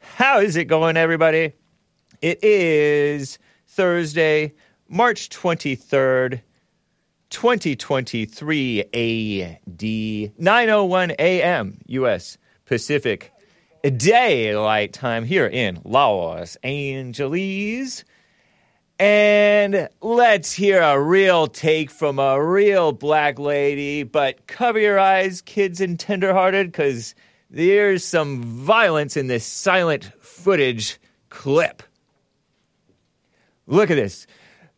How is it going, everybody? It is Thursday, March 23rd, 2023 AD, 901 AM, U.S. Pacific Daylight Time here in Los Angeles. And let's hear a real take from a real black lady. But cover your eyes, kids and tenderhearted, because there's some violence in this silent footage clip. Look at this.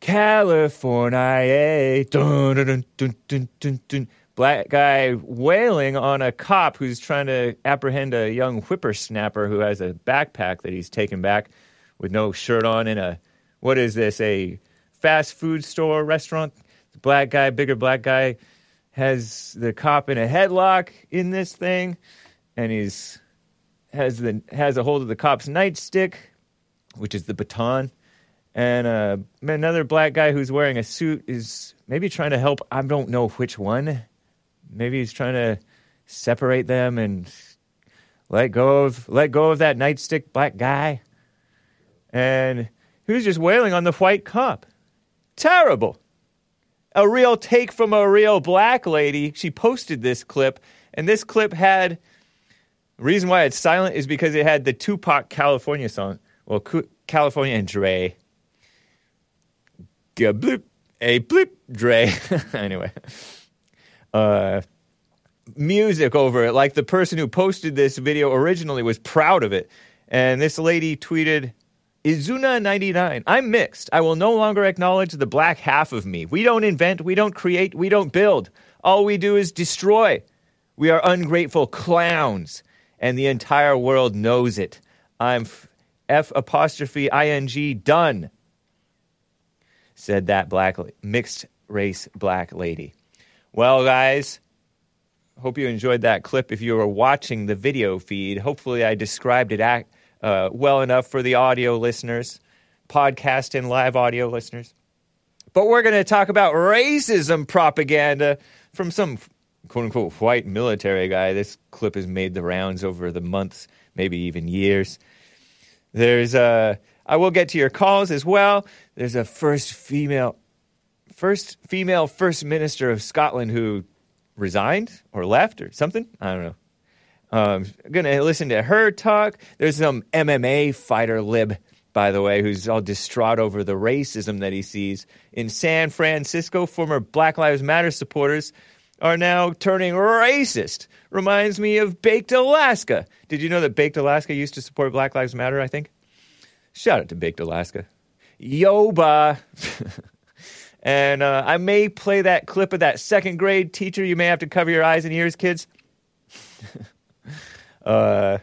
California. Dun, dun, dun, dun, dun, dun. Black guy wailing on a cop who's trying to apprehend a young whippersnapper who has a backpack that he's taken back with no shirt on in a what is this? A fast food store restaurant? The black guy, bigger black guy, has the cop in a headlock in this thing, and he's has the has a hold of the cop's nightstick, which is the baton. And uh, another black guy who's wearing a suit is maybe trying to help. I don't know which one. Maybe he's trying to separate them and let go of let go of that nightstick black guy. And he was just wailing on the white cop. Terrible. A real take from a real black lady. She posted this clip, and this clip had. The reason why it's silent is because it had the Tupac California song. Well, California and Dre. A Bloop, a bloop, Dre. anyway. Uh, music over it. Like the person who posted this video originally was proud of it. And this lady tweeted, Izuna99. I'm mixed. I will no longer acknowledge the black half of me. We don't invent, we don't create, we don't build. All we do is destroy. We are ungrateful clowns, and the entire world knows it. I'm F apostrophe ing done, said that black mixed race black lady. Well, guys, hope you enjoyed that clip. If you were watching the video feed, hopefully I described it uh, well enough for the audio listeners, podcast and live audio listeners. But we're going to talk about racism propaganda from some quote unquote white military guy. This clip has made the rounds over the months, maybe even years. There's a, I will get to your calls as well. There's a first female, first female first minister of Scotland who resigned or left or something. I don't know. Um, to listen to her talk. There's some MMA fighter lib, by the way, who's all distraught over the racism that he sees in San Francisco. Former Black Lives Matter supporters are now turning racist. Reminds me of Baked Alaska. Did you know that Baked Alaska used to support Black Lives Matter? I think. Shout out to Baked Alaska. Yoba. and uh, I may play that clip of that second grade teacher. You may have to cover your eyes and ears, kids. uh,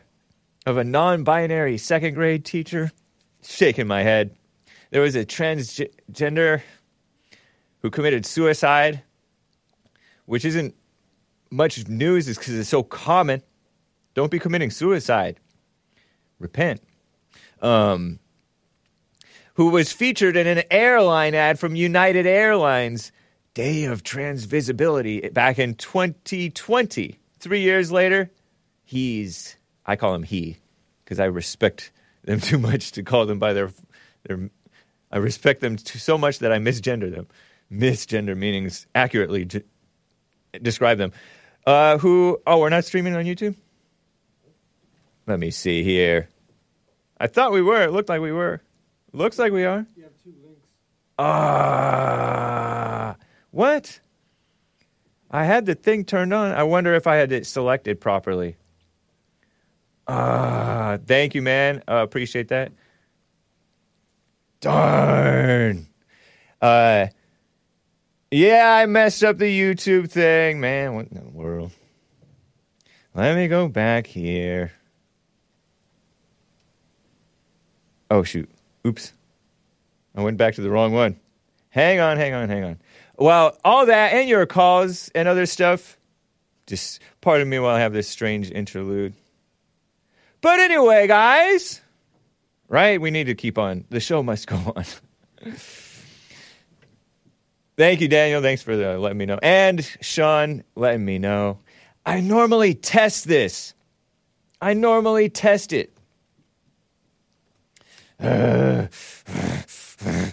of a non binary second grade teacher. Shaking my head. There was a transgender who committed suicide, which isn't much news, is because it's so common. Don't be committing suicide. Repent. Um, who was featured in an airline ad from United Airlines, Day of Transvisibility, back in 2020. Three years later, he's I call him he because I respect them too much to call them by their their I respect them too, so much that I misgender them. Misgender meanings accurately describe them. Uh, who? Oh, we're not streaming on YouTube. Let me see here. I thought we were. It looked like we were. Looks like we are. You have two links. Ah, uh, what? I had the thing turned on. I wonder if I had it selected properly. Uh, thank you, man. Uh, appreciate that. Darn. Uh, yeah, I messed up the YouTube thing, man. What in the world? Let me go back here. Oh, shoot. Oops. I went back to the wrong one. Hang on, hang on, hang on. Well, all that and your calls and other stuff. Just pardon me while I have this strange interlude. But anyway, guys, right? We need to keep on. The show must go on. Thank you, Daniel. Thanks for the, letting me know. And Sean letting me know. I normally test this. I normally test it. Uh,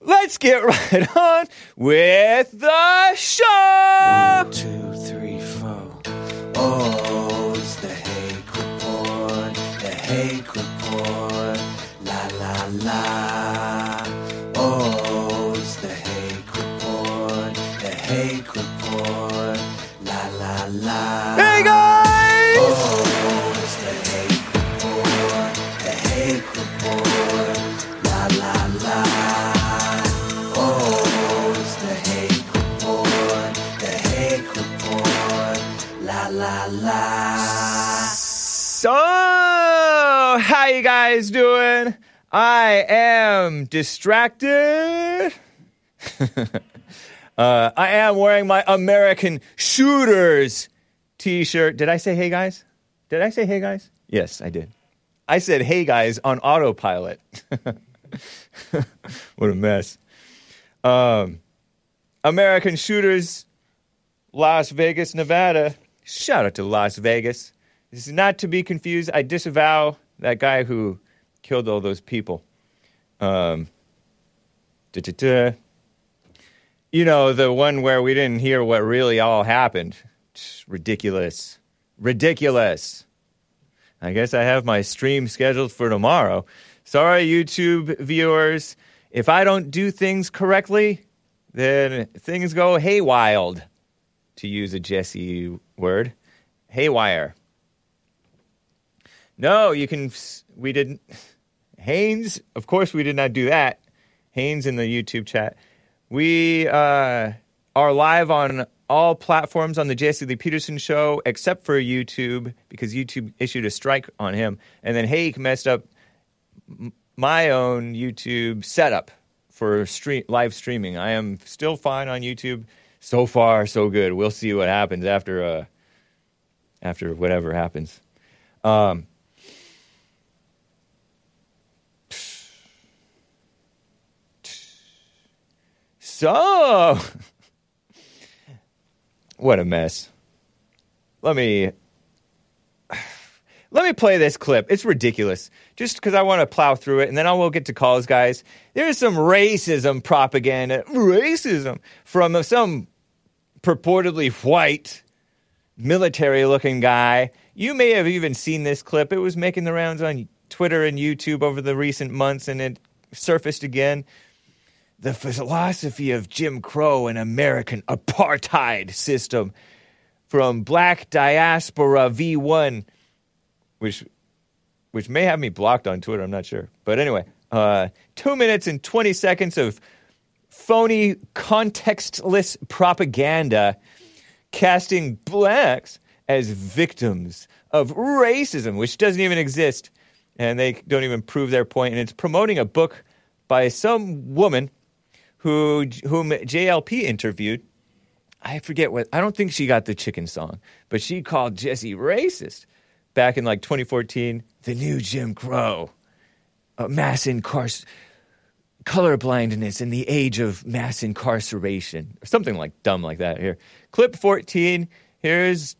let's get right on with the show. One, two, three, four. Oh, Hake Report. La la la. Oh, it's the Hake Report. The Hake Report. La la la. Hey guys! Oh, it's the Hake Report. The Hake Report. La la la. Oh, it's the Hake Report. The Hake Report. La la la. Guys doing? I am distracted. uh, I am wearing my American Shooters t-shirt. Did I say hey guys? Did I say hey guys? Yes, I did. I said hey guys on autopilot. what a mess. Um, American Shooters, Las Vegas, Nevada. Shout out to Las Vegas. This is not to be confused. I disavow that guy who killed all those people. Um. You know, the one where we didn't hear what really all happened. Ridiculous. Ridiculous. I guess I have my stream scheduled for tomorrow. Sorry, YouTube viewers. If I don't do things correctly, then things go haywild, to use a Jesse word. Haywire. No, you can. We didn't. Haynes, of course, we did not do that. Haynes in the YouTube chat. We uh, are live on all platforms on the Jesse Lee Peterson show, except for YouTube, because YouTube issued a strike on him. And then Hake messed up my own YouTube setup for stream, live streaming. I am still fine on YouTube. So far, so good. We'll see what happens after uh, after whatever happens. Um, so, what a mess. Let me let me play this clip. It's ridiculous. Just because I want to plow through it, and then I will get to calls, guys. There's some racism propaganda, racism from some purportedly white military looking guy. You may have even seen this clip. It was making the rounds on Twitter and YouTube over the recent months, and it surfaced again. The philosophy of Jim Crow and American apartheid system from Black Diaspora V1 which which may have me blocked on Twitter. I'm not sure, but anyway, uh, two minutes and twenty seconds of phony, contextless propaganda, casting blacks as victims of racism, which doesn't even exist, and they don't even prove their point. And it's promoting a book by some woman who whom JLP interviewed. I forget what. I don't think she got the chicken song, but she called Jesse racist back in like 2014, the new Jim Crow, mass incarceration, colorblindness in the age of mass incarceration, or something like dumb like that. Here, clip 14. Here's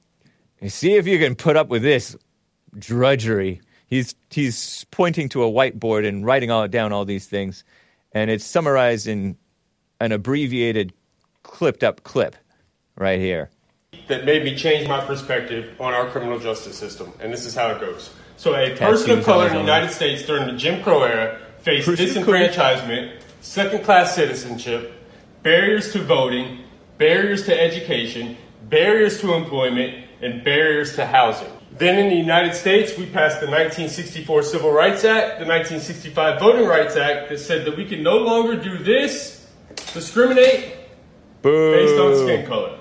see if you can put up with this drudgery. He's he's pointing to a whiteboard and writing all down all these things, and it's summarized in an abbreviated, clipped up clip right here. that made me change my perspective on our criminal justice system. And this is how it goes. So, a person of color in the. United States during the Jim Crow era faced Person of color. disenfranchisement, second class citizenship, barriers to voting, barriers to education, barriers to employment, and barriers to housing. Then in the United States, we passed the 1964 Civil Rights Act, the 1965 Voting Rights Act that said that we can no longer do this, discriminate Boo. based on skin color.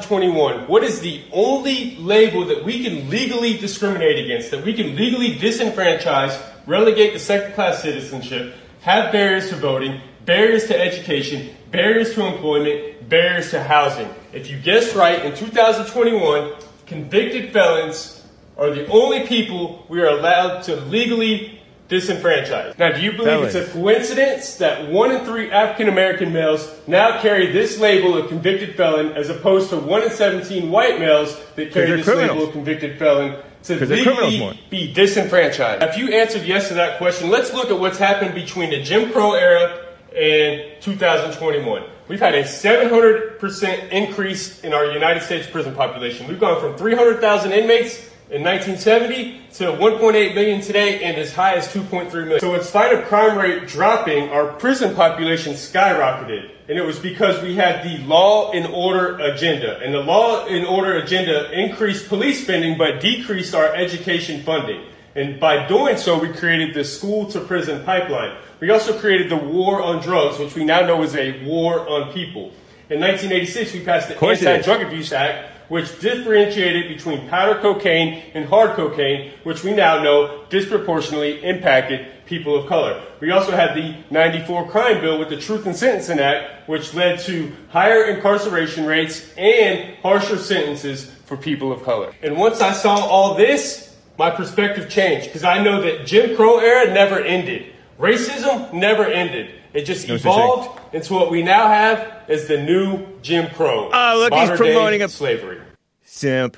21. What is the only label that we can legally discriminate against, that we can legally disenfranchise, relegate to second class citizenship, have barriers to voting, barriers to education, barriers to employment, barriers to housing? If you guessed right, in 2021, convicted felons are the only people we are allowed to legally disenfranchised. Now, do you believe it's a coincidence that one in three African American males now carry this label of convicted felon as opposed to one in 17 white males that carry this criminals. label of convicted felon To legally be disenfranchised? If you answered yes to that question, let's look at what's happened between the Jim Crow era and 2021. We've had a 700% increase in our United States prison population. We've gone from 300,000 inmates in 1970 to 1.8 million today and as high as 2.3 million. So in spite of crime rate dropping, our prison population skyrocketed. And it was because we had the law and order agenda. And the law and order agenda increased police spending but decreased our education funding. And by doing so, we created the school to prison pipeline. We also created the war on drugs, which we now know is a war on people. In 1986, we passed the is. Anti-Drug Abuse Act, which differentiated between powder cocaine and hard cocaine, which we now know disproportionately impacted people of color. We also had the 94 crime bill with the Truth in Sentencing Act, which led to higher incarceration rates and harsher sentences for people of color. And once I saw all this, my perspective changed because I know that Jim Crow era never ended. Racism never ended. It just No evolved into what we now have as the new Jim Crow. Oh, look, he's promoting a- slavery. Simp.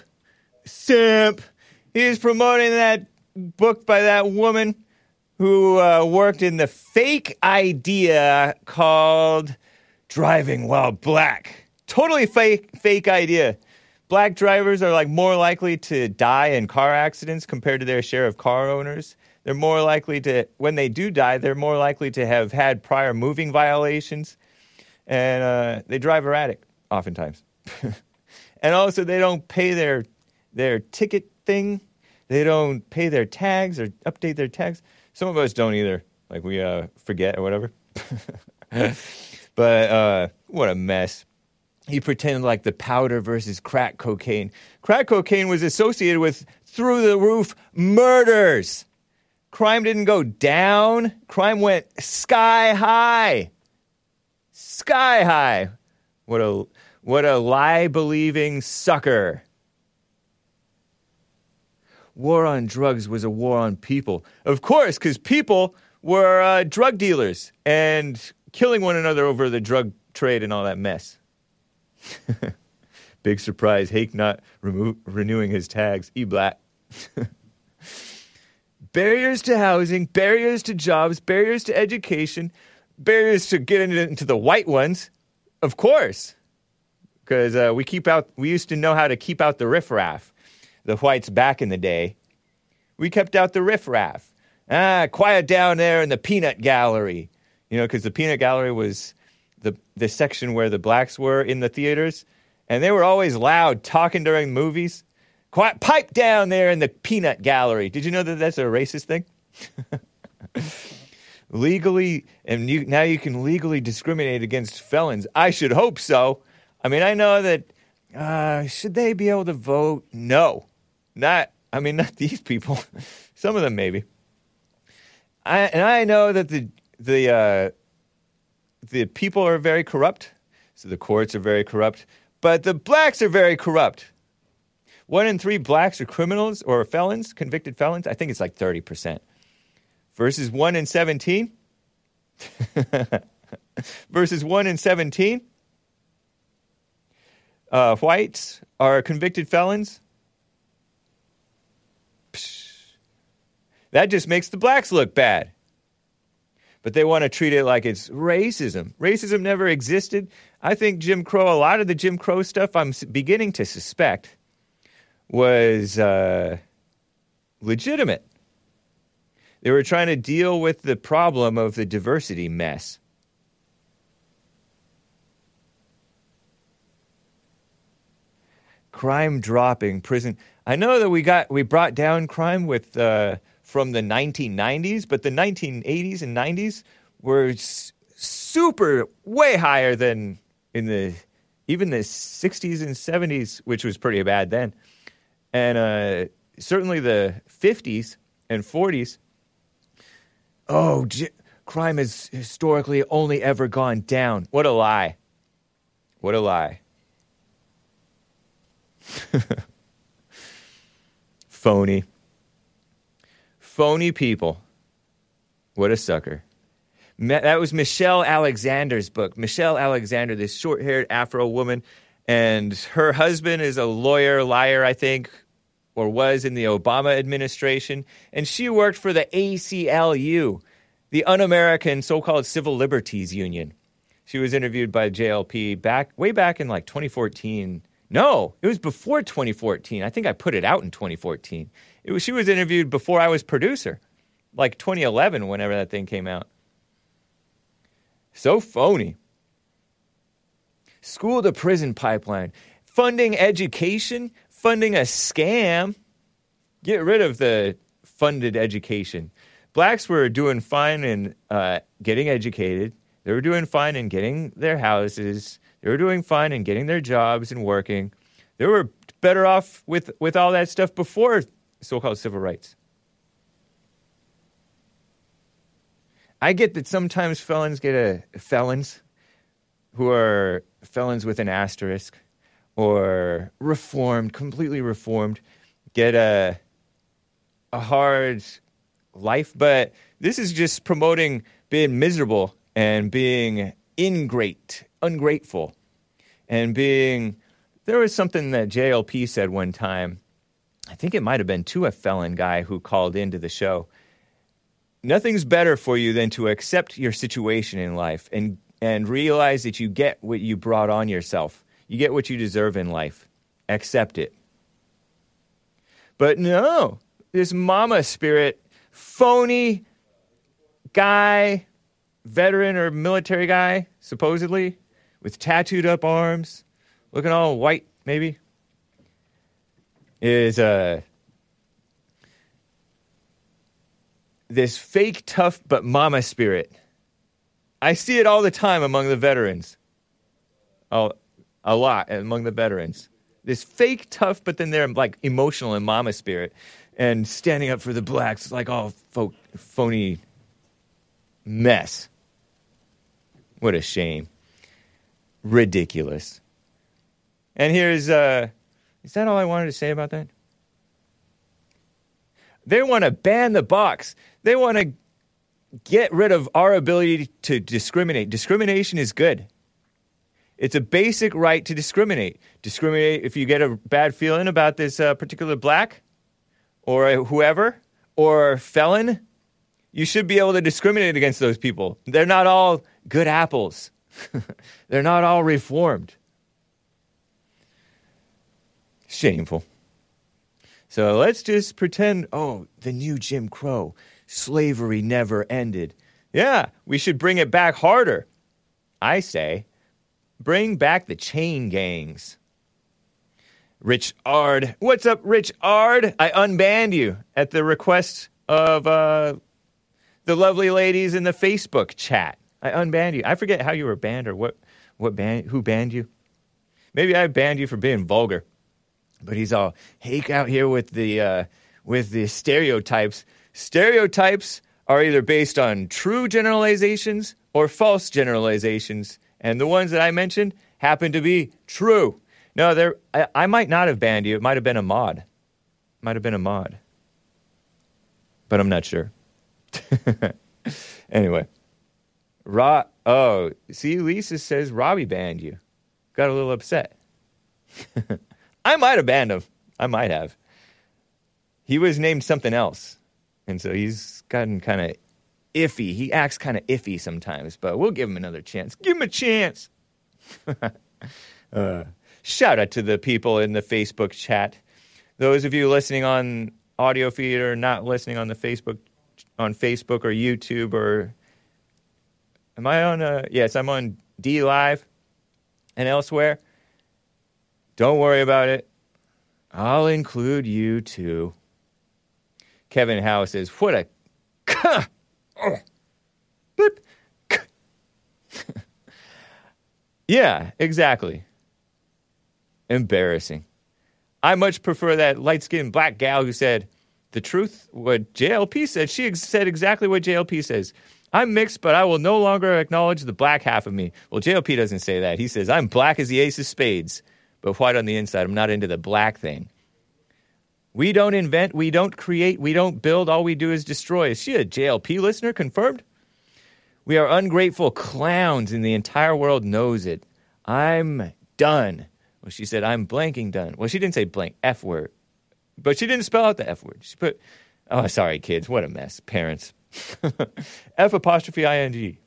Simp. He's promoting that book by that woman who uh, worked in the fake idea called Driving While Black. Totally fake, fake idea. Black drivers are like more likely to die in car accidents compared to their share of car owners. They're more likely to, when they do die, they're more likely to have had prior moving violations, and uh, they drive erratic oftentimes. and also they don't pay their their ticket thing. They don't pay their tags or update their tags. Some of us don't either. Like we uh, forget or whatever. but uh, what a mess. He pretended like the powder versus crack cocaine. Crack cocaine was associated with through the roof murders. Crime didn't go down. Crime went sky high. Sky high. What a what a lie believing sucker. War on drugs was a war on people. Of course, because people were uh, drug dealers and killing one another over the drug trade and all that mess. Big surprise. Hake not remo- renewing his tags. E black. barriers to housing, barriers to jobs, barriers to education, barriers to getting into, the white ones. Of course, because uh, we keep out. We used to know how to keep out the riffraff, the whites back in the day. We kept out the riffraff. Ah, quiet down there in the peanut gallery. You know, because the peanut gallery was the the section where the blacks were in the theaters, and they were always loud talking during movies. Quiet, pipe down there in the peanut gallery. Did you know that that's a racist thing? legally, and you, now you can legally discriminate against felons. I should hope so. I mean, I know that. Uh, should they be able to vote? No, not. I mean, not these people. Some of them maybe. I, and I know that the the uh, the people are very corrupt, so the courts are very corrupt. But the blacks are very corrupt. One in three blacks are criminals or felons, convicted felons. I think it's like thirty percent, versus one in seventeen. versus one in seventeen. Uh, whites are convicted felons. That just makes the blacks look bad. But they want to treat it like it's racism. Racism never existed. I think Jim Crow, a lot of the Jim Crow stuff I'm beginning to suspect was uh, legitimate. They were trying to deal with the problem of the diversity mess. crime dropping, prison. I know that we got we brought down crime with uh, from the 1990s, but the 1980s and 90s were s- super way higher than in the even the 60s and 70s, which was pretty bad then, and uh, certainly the 50s and 40s. Oh, j- crime has historically only ever gone down. What a lie! What a lie! Phony. Phony people. What a sucker. That was Michelle Alexander's book. Michelle Alexander, this short haired Afro woman, and her husband is a lawyer, liar, I think, or was in the Obama administration. And she worked for the ACLU, the Un American so called Civil Liberties Union. She was interviewed by JLP back way back in like 2014. No, it was before 2014. I think I put it out in 2014. It was, she was interviewed before I was producer, like 2011, whenever that thing came out. So phony. School to prison pipeline, funding education, funding a scam. Get rid of the funded education. Blacks were doing fine in uh, getting educated. They were doing fine in getting their houses. They were doing fine in getting their jobs and working. They were better off with, with all that stuff before so called civil rights. I get that sometimes felons get a felons who are felons with an asterisk or reformed, completely reformed, get a a hard life, but this is just promoting being miserable and being ingrate, ungrateful, and being. There was something that JLP said one time. I think it might have been to a felon guy who called into the show. Nothing's better for you than to accept your situation in life and, and realize that you get what you brought on yourself. You get what you deserve in life. Accept it. But no, this mama spirit, phony guy, veteran or military guy, supposedly, with tattooed up arms, looking all white, maybe, is uh, this fake tough but mama spirit. I see it all the time among the veterans. Oh, a lot among the veterans. This fake tough, but then they're like emotional and mama spirit and standing up for the blacks, like all fo- phony mess. What a shame. Ridiculous. And here's, uh, is that all I wanted to say about that? They want to ban the box. They want to get rid of our ability to discriminate. Discrimination is good. It's a basic right to discriminate. Discriminate if you get a bad feeling about this uh, particular black or whoever or felon. You should be able to discriminate against those people. They're not all good apples. They're not all reformed. Shameful. So let's just pretend, oh, the new Jim Crow, slavery never ended. Yeah, we should bring it back harder. I say, bring back the chain gangs. Rich Ard. What's up, Rich Ard? I unbanned you at the request of uh, the lovely ladies in the Facebook chat. I unbanned you. I forget how you were banned or what, what banned, who banned you. Maybe I banned you for being vulgar. But he's all hake out here with the uh, with the stereotypes. Stereotypes are either based on true generalizations or false generalizations, and the ones that I mentioned happen to be true. No, there. I, I might not have banned you. It might have been a mod. Might have been a mod, but I'm not sure. anyway, Ro- Oh, see, Lisa says Robbie banned you. Got a little upset. I might have banned him. I might have. He was named something else. And so he's gotten kind of iffy. He acts kind of iffy sometimes, but we'll give him another chance. Give him a chance. uh, shout out to the people in the Facebook chat. Those of you listening on audio feed or not listening on the Facebook on Facebook or YouTube or am I on uh yes, I'm on D Live and elsewhere. Don't worry about it. I'll include you too. Kevin Howe says, What a. oh, blip. yeah, exactly. Embarrassing. I much prefer that light skinned black gal who said the truth, what JLP said. She ex- said exactly what JLP says. I'm mixed, but I will no longer acknowledge the black half of me. Well, JLP doesn't say that. He says, I'm black as the ace of spades but white on the inside. I'm not into the black thing. We don't invent, we don't create, we don't build, all we do is destroy. Is she a JLP listener? Confirmed? We are ungrateful clowns, and the entire world knows it. I'm done. Well, she said, I'm blanking done. Well, she didn't say blank, F word. But she didn't spell out the F word. She put, oh, sorry, kids. What a mess. Parents. F apostrophe ing.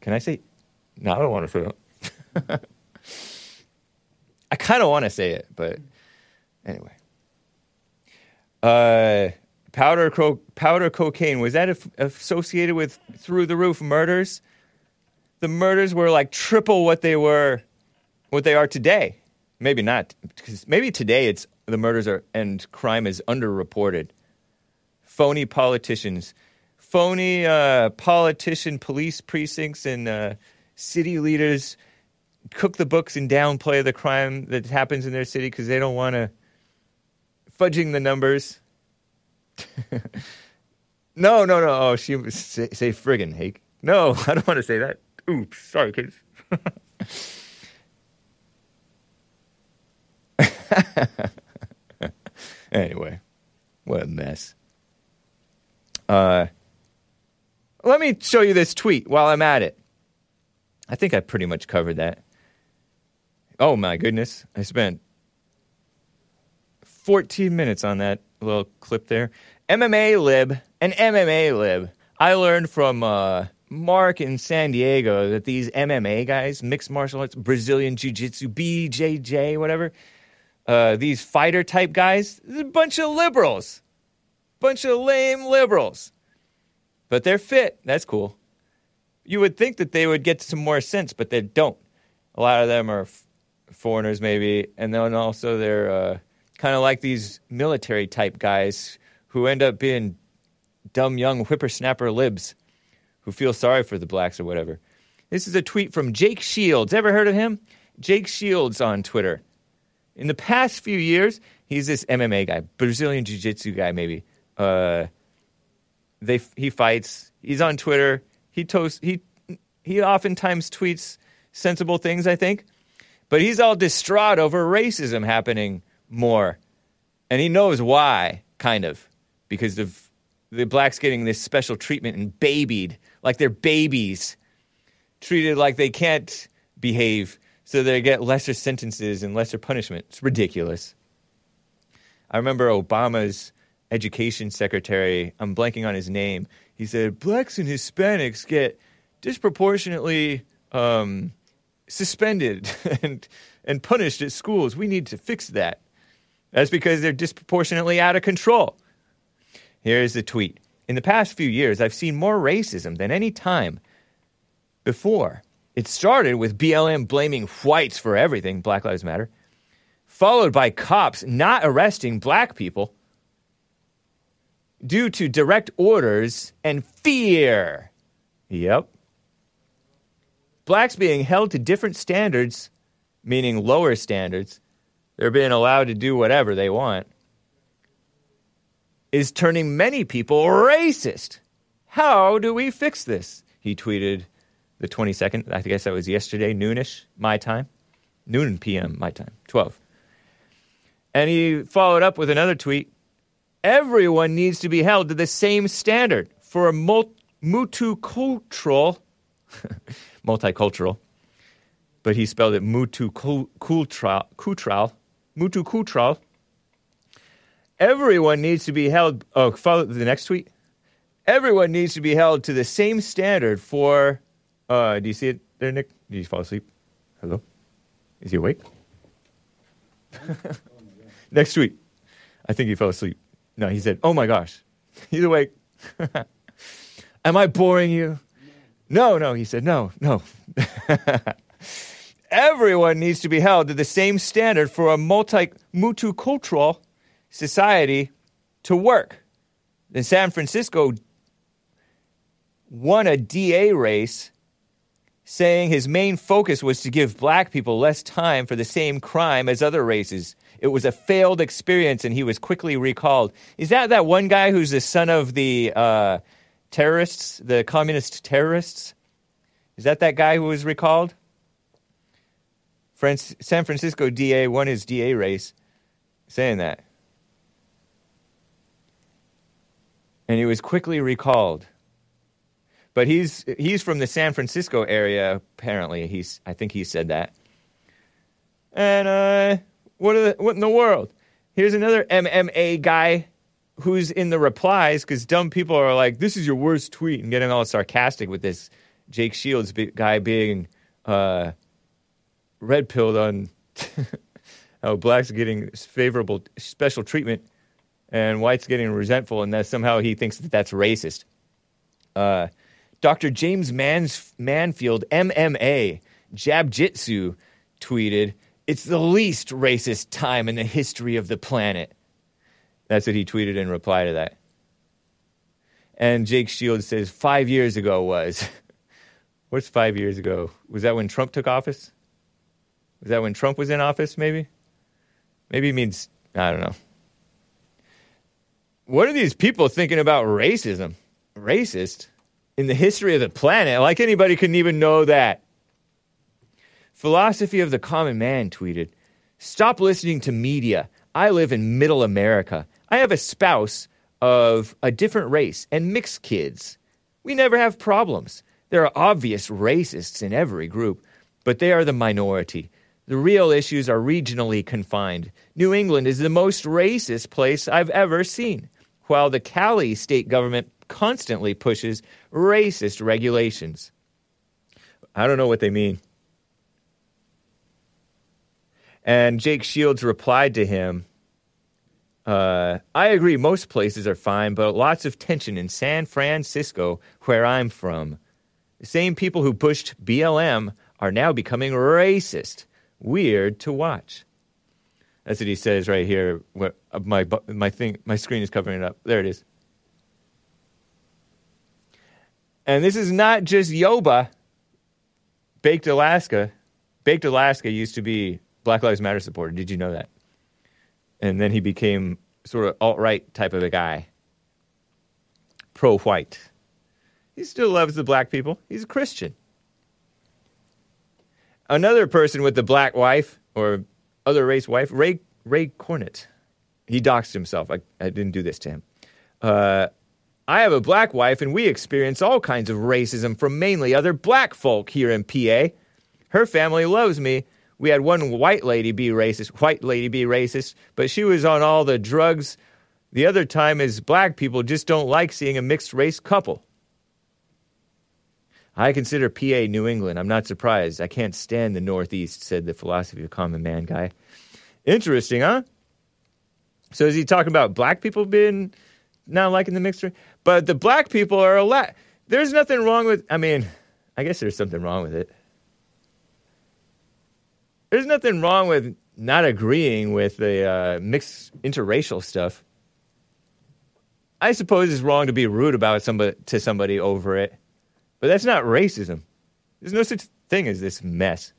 Can I say? No, I don't want to say it. I kind of want to say it, but anyway. Uh, powder, cro- powder cocaine was that af- associated with through the roof murders? The murders were like triple what they were, what they are today. Maybe not, because maybe today it's the murders are and crime is underreported. Phony politicians, phony uh, politician, police precincts, and uh, city leaders cook the books and downplay the crime that happens in their city because they don't want to fudging the numbers. no, no, no. Oh, she say, say friggin' Hake. No, I don't want to say that. Oops, sorry, kids. anyway, what a mess. Uh, let me show you this tweet while I'm at it. I think I pretty much covered that. Oh my goodness, I spent 14 minutes on that little clip there. MMA lib, an MMA lib. I learned from uh, Mark in San Diego that these MMA guys, mixed martial arts, Brazilian Jiu Jitsu, BJJ, whatever, uh, these fighter type guys, a bunch of liberals. Bunch of lame liberals. But they're fit. That's cool. You would think that they would get some more sense, but they don't. A lot of them are f- foreigners, maybe. And then also they're uh, kind of like these military type guys who end up being dumb young whippersnapper libs who feel sorry for the blacks or whatever. This is a tweet from Jake Shields. Ever heard of him? Jake Shields on Twitter. In the past few years, he's this MMA guy, Brazilian Jiu Jitsu guy, maybe. Uh, they he fights. He's on Twitter. He toast. He he oftentimes tweets sensible things. I think, but he's all distraught over racism happening more, and he knows why, kind of, because of the blacks getting this special treatment and babied like they're babies, treated like they can't behave, so they get lesser sentences and lesser punishment. It's ridiculous. I remember Obama's education secretary, I'm blanking on his name, he said, Blacks and Hispanics get disproportionately um, suspended and, and punished at schools. We need to fix that. That's because they're disproportionately out of control. Here's the tweet. In the past few years, I've seen more racism than any time before. It started with BLM blaming whites for everything, Black Lives Matter, followed by cops not arresting black people due to direct orders and fear. Yep. Blacks being held to different standards, meaning lower standards, they're being allowed to do whatever they want, is turning many people racist. How do we fix this? He tweeted the 22nd. I guess that was yesterday, noonish, my time. Noon p.m. my time, 12. And he followed up with another tweet everyone needs to be held to the same standard for a mul- multicultural, multicultural, but he spelled it multicultural, cultural, multicultural. Everyone needs to be held. Oh, follow the next tweet. Everyone needs to be held to the same standard for. Uh, do you see it there, Nick? Did you fall asleep? Hello? Is he awake? next tweet. I think he fell asleep. No, he said, Oh my gosh. He's awake. Am I boring you? No, no. He said, No, no. Everyone needs to be held to the same standard for a multi multicultural society to work. Then San Francisco won a DA race saying his main focus was to give black people less time for the same crime as other races. It was a failed experience and he was quickly recalled. Is that that one guy who's the son of the uh, terrorists, the communist terrorists? Is that that guy who was recalled? San Francisco DA won his DA race saying that. And he was quickly recalled. But he's he's from the San Francisco area apparently. He's I think he said that. And uh what the, what in the world? Here's another MMA guy who's in the replies because dumb people are like, "This is your worst tweet," and getting all sarcastic with this Jake Shields guy being uh, red pilled on how blacks are getting favorable special treatment and whites getting resentful, and that somehow he thinks that that's racist. Uh, Dr. James Mans- Manfield, MMA, Jab Jitsu, tweeted, It's the least racist time in the history of the planet. That's what he tweeted in reply to that. And Jake Shields says, Five years ago was. What's five years ago? Was that when Trump took office? Was that when Trump was in office, maybe? Maybe it means, I don't know. What are these people thinking about racism? Racist? In the history of the planet? Like anybody couldn't even know that. Philosophy of the Common Man tweeted Stop listening to media. I live in middle America. I have a spouse of a different race and mixed kids. We never have problems. There are obvious racists in every group, but they are the minority. The real issues are regionally confined. New England is the most racist place I've ever seen, while the Cali state government constantly pushes racist regulations. I don't know what they mean. And Jake Shields replied to him uh, I agree, most places are fine, but lots of tension in San Francisco, where I'm from. The same people who pushed BLM are now becoming racist. Weird to watch. That's what he says right here. Uh, my my thing, my screen is covering it up. There it is. And this is not just Yoba. Baked Alaska. Baked Alaska used to be Black Lives Matter supporter. Did you know that? And then he became sort of alt right type of a guy, pro white. He still loves the black people. He's a Christian. Another person with the black wife or other race wife, Ray Ray Cornett. He doxed himself. I, I didn't do this to him. Uh, I have a black wife, and we experience all kinds of racism from mainly other black folk here in PA. Her family loves me. We had one white lady be racist, white lady be racist, but she was on all the drugs. The other time is black people just don't like seeing a mixed race couple. I consider PA New England. I'm not surprised. I can't stand the Northeast, said the philosophy of common man guy. Interesting, huh? So is he talking about black people being not liking the mixed race? But the black people are a lot. There's nothing wrong with. I mean, I guess there's something wrong with it. There's nothing wrong with not agreeing with the uh, mixed interracial stuff. I suppose it's wrong to be rude about somebody to somebody over it, but that's not racism. There's no such thing as this mess.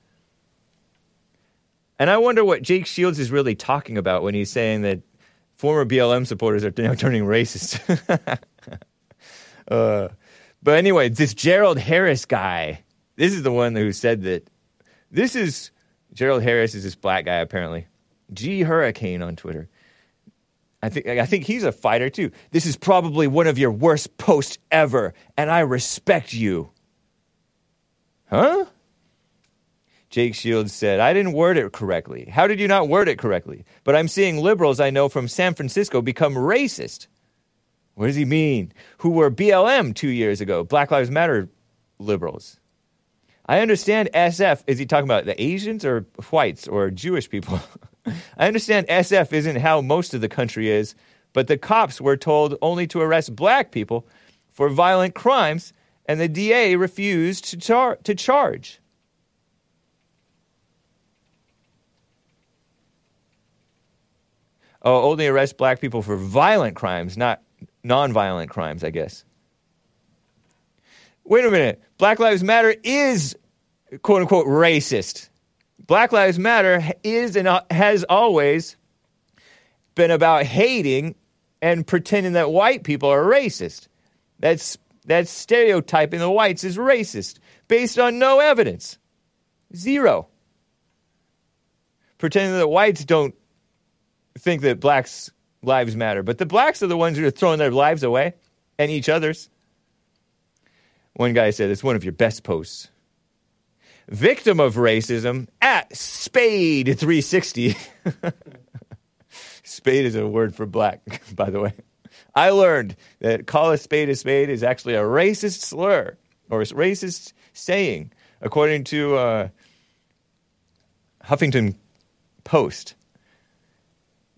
And I wonder what Jake Shields is really talking about when he's saying that former BLM supporters are now turning racist. uh, but anyway, this Gerald Harris guy, this is the one who said that this is Gerald Harris is this black guy apparently. G Hurricane on Twitter. I think I think he's a fighter too. This is probably one of your worst posts ever, and I respect you. Huh? Jake Shields said, I didn't word it correctly. How did you not word it correctly? But I'm seeing liberals I know from San Francisco become racist. What does he mean? Who were BLM two years ago, Black Lives Matter liberals. I understand SF. Is he talking about the Asians or whites or Jewish people? I understand SF isn't how most of the country is, but the cops were told only to arrest black people for violent crimes, and the DA refused to, char- to charge. Oh, only arrest black people for violent crimes, not non-violent crimes, I guess. Wait a minute. Black Lives Matter is quote unquote racist. Black Lives Matter is and uh, has always been about hating and pretending that white people are racist. That's that's stereotyping the whites as racist based on no evidence. Zero. Pretending that whites don't think that blacks' lives matter, but the blacks are the ones who are throwing their lives away and each other's. One guy said it's one of your best posts. Victim of racism at Spade360. spade is a word for black, by the way. I learned that call a spade a spade is actually a racist slur or a racist saying, according to uh, Huffington Post.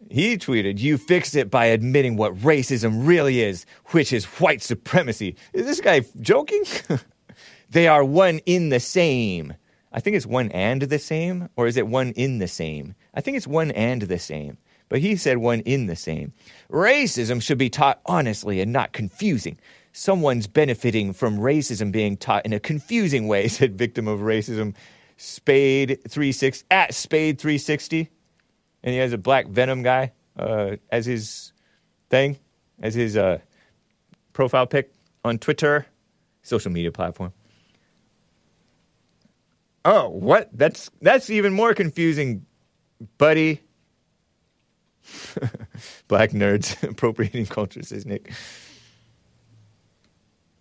He tweeted, You fixed it by admitting what racism really is, which is white supremacy. Is this guy joking? they are one in the same. I think it's one and the same, or is it one in the same? I think it's one and the same. But he said one in the same. Racism should be taught honestly and not confusing. Someone's benefiting from racism being taught in a confusing way, said victim of racism Spade 36 at Spade 360. And he has a black Venom guy uh, as his thing, as his uh, profile pic on Twitter, social media platform. Oh, what? That's that's even more confusing, buddy. Black nerds appropriating culture, says Nick.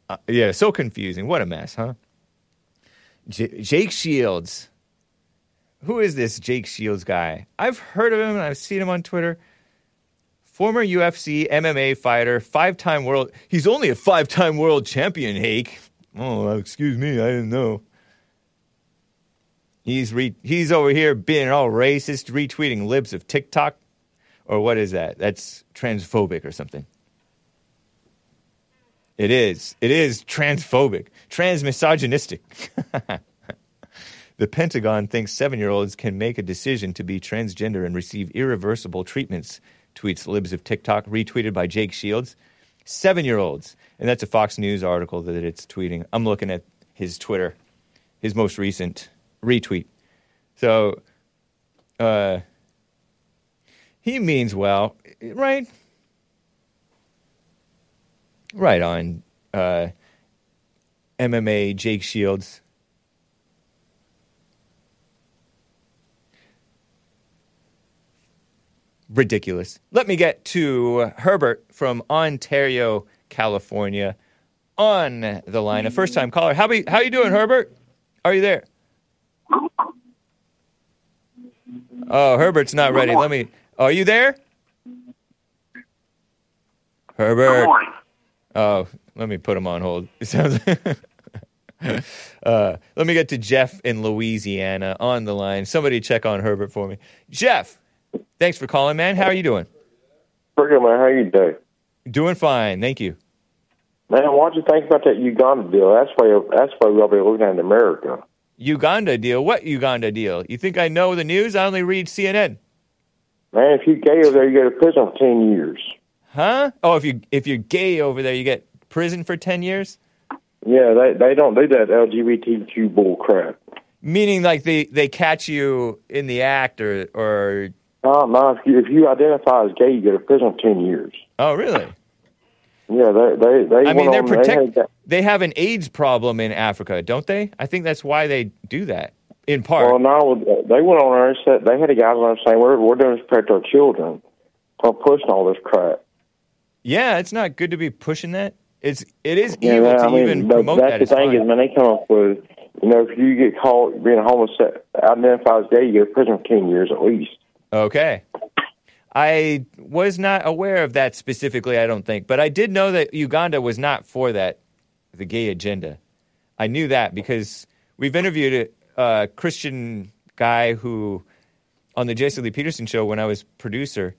Uh, yeah, so confusing. What a mess, huh? J- Jake Shields. Who is this Jake Shields guy? I've heard of him and I've seen him on Twitter. Former UFC MMA fighter, five time world. He's only a five time world champion, Hake. Oh, excuse me, I didn't know. He's re- he's over here being all racist, retweeting libs of TikTok, or what is that? That's transphobic or something. It is. It is transphobic, transmisogynistic. the Pentagon thinks seven-year-olds can make a decision to be transgender and receive irreversible treatments. Tweets libs of TikTok, retweeted by Jake Shields. Seven-year-olds, and that's a Fox News article that it's tweeting. I'm looking at his Twitter, his most recent retweet. So, uh, he means well, right? Right on, uh, MMA Jake Shields. Ridiculous. Let me get to Herbert from Ontario, California, on the line. A first time caller. How be, how you doing, Herbert? Are you there? Oh, Herbert's not ready. Let me. Are you there? Herbert. Oh, let me put him on hold. Uh, let me get to Jeff in Louisiana on the line. Somebody check on Herbert for me. Jeff, thanks for calling, man. How are you doing? Pretty good, man. How you doing? Doing fine, thank you. Man, why'd you think about that Uganda deal? That's why that's why we'll be looking at America. Uganda deal? What Uganda deal? You think I know the news? I only read CNN. Man, if you gay over there, you go to prison for ten years. Huh? Oh, if you if you're gay over there, you get prison for ten years. Yeah, they they don't do that LGBTQ bull crap. Meaning, like they they catch you in the act, or or No, no. If you, if you identify as gay, you go to prison for ten years. oh, really? Yeah, they they they. I mean, they're on, they protect. had They have an AIDS problem in Africa, don't they? I think that's why they do that. In part, Well, no, they went on there and said they had a guy on there saying we're we're doing this to protect our children. We're pushing all this crap. yeah, it's not good to be pushing that. It's it is Yeah, evil to I mean, even promote that's that. the thing fine. is, man, they come up with, you know, if you get caught being a homosexual, identified as gay, you go to prison for ten years at least. Okay. I was not aware of that specifically, I don't think, but I did know that Uganda was not for that, the gay agenda. I knew that because we've interviewed a, a Christian guy who, on the Jesse Lee Peterson show when I was producer,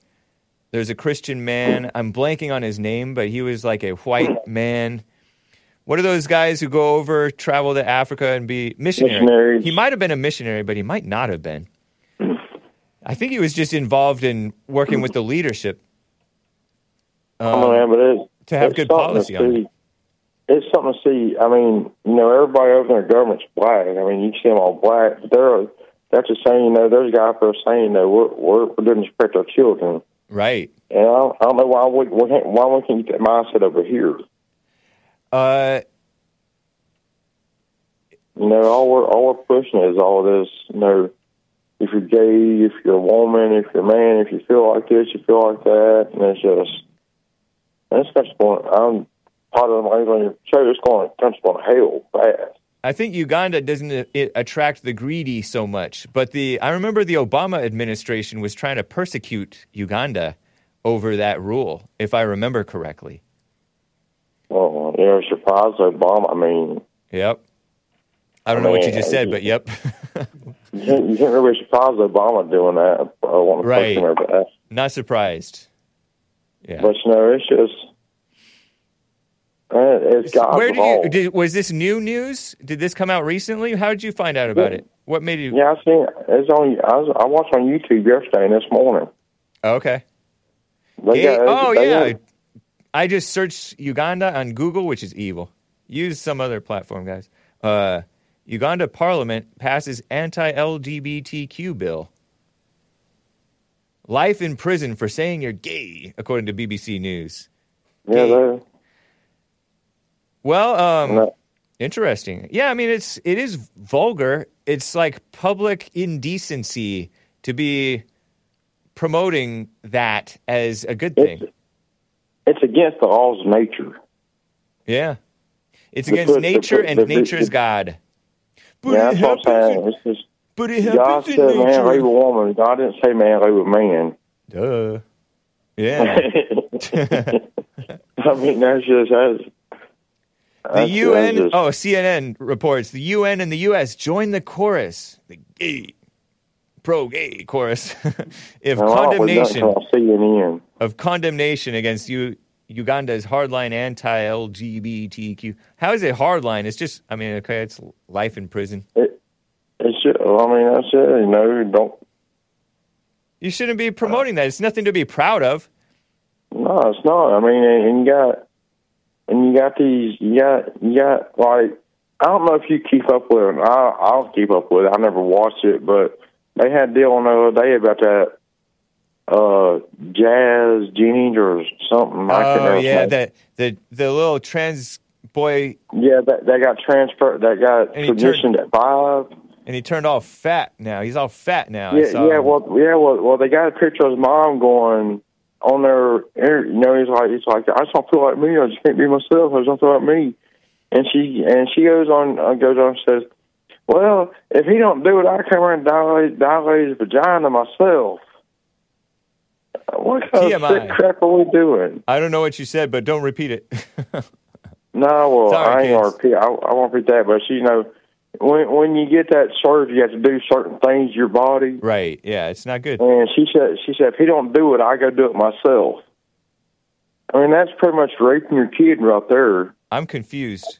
there's a Christian man. I'm blanking on his name, but he was like a white man. What are those guys who go over, travel to Africa, and be missionary? Missionaries. He might have been a missionary, but he might not have been. I think he was just involved in working with the leadership oh um, man, but it's, to have good something policy to on it. see. It's something to see. I mean, you know, everybody over in the government's black. I mean, you see them all black. But they're that's just saying, you know, there's guys that are saying, you know, we're we're, this to protect our children. Right. And I don't, I don't know why we, we why we can't get that mindset over here. Uh, You know, all we're all we're pushing is all this, you know, if you're gay, if you're a woman, if you're a man, if you feel like this, you feel like that, and it's just it's just going. I'm part of my England show. It's going. It's going to hell fast. I think Uganda doesn't uh, it attract the greedy so much, but the I remember the Obama administration was trying to persecute Uganda over that rule, if I remember correctly. Well, you know, surprised Obama. I mean, Yep. I don't know what you just said, but yep. you can't, you can't really be surprised Obama doing that. I want to Right. him over that. Not surprised. Yeah. But you know, it's just uh, it's God's Where did you did, was this new news? Did this come out recently? How did you find out about it? What made you? Yeah, I seen it's on. I, was, I watched on YouTube yesterday and this morning. Okay. They got- oh they yeah. got- I just searched Uganda on Google, which is evil. Use some other platform, guys. Uh, Uganda Parliament passes anti-LGBTQ bill. Life in prison for saying you're gay, according to BBC News. yeah, they, Well, um, no, Interesting. Yeah, I mean it's it is vulgar. It's like public indecency to be promoting that as a good thing. it's, it's against the laws of nature. Yeah. It's against nature the- and the- nature's God. But yeah, it that's what I'm saying. in- It's just but it God happens said in man leave a woman. God didn't say man leave a man. Duh. Yeah. I mean, that's just that's, The UN, just- oh, CNN reports the UN and the US join the chorus, the gay, pro gay chorus, if Well, I was condemnation done till CNN. of condemnation against U- Uganda's hardline anti-LGBTQ. How is it hardline? It's just, I mean, okay, it's life in prison. It, it's just, I mean, that's it. You know, don't. You shouldn't be promoting that. It's nothing to be proud of. No, it's not. I mean, and, and you got, and you got these. You got, you got like. I don't know if you keep up with it. I, I'll keep up with it. I never watched it, but they had a deal on the other day about that uh jazz genie or something. I Oh yeah, that the the little trans boy, yeah, that that got transferred. That got he turned- at five. and he turned all fat now. He's all fat now. Yeah, yeah. him. Well, yeah. Well, well, they got a picture of his mom going on their. You know, he's like, he's like, I just don't feel like me. I just can't be myself. I just don't feel like me. And she and she goes on, uh, goes on, and says, "Well, if he don't do it, I come around and dilate, dilate his vagina myself." What kind of sick crap are we doing? I don't know what you said, but don't repeat it. No, well, Sorry, I ain't gonna repeat. I, I won't repeat that. But you know, when when you get that surgery, you have to do certain things to your body. right? Yeah, it's not good. And she said, she said, if he don't do it, I go do it myself. I mean, that's pretty much raping your kid right there. I'm confused.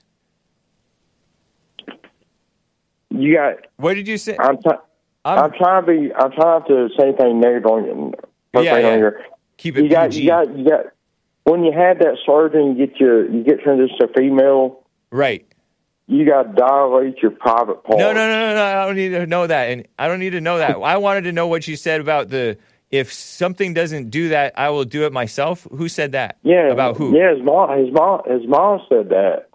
You got. What did you say? I'm. T- I'm I'm, trying to be. I'm trying to say anything negative on you. Yeah, yeah. your- keep it You got. PG. You got. You got. When you had that surgery, and you get your. You get transitioned to female. right. You got to dilate your private part. No, no, no, no, no. I don't need to know that, and I don't need to know that. I wanted to know what you said about the if something doesn't do that, I will do it myself. Who said that? Yeah. About who? Yeah. His mom. His mom. His mom said that.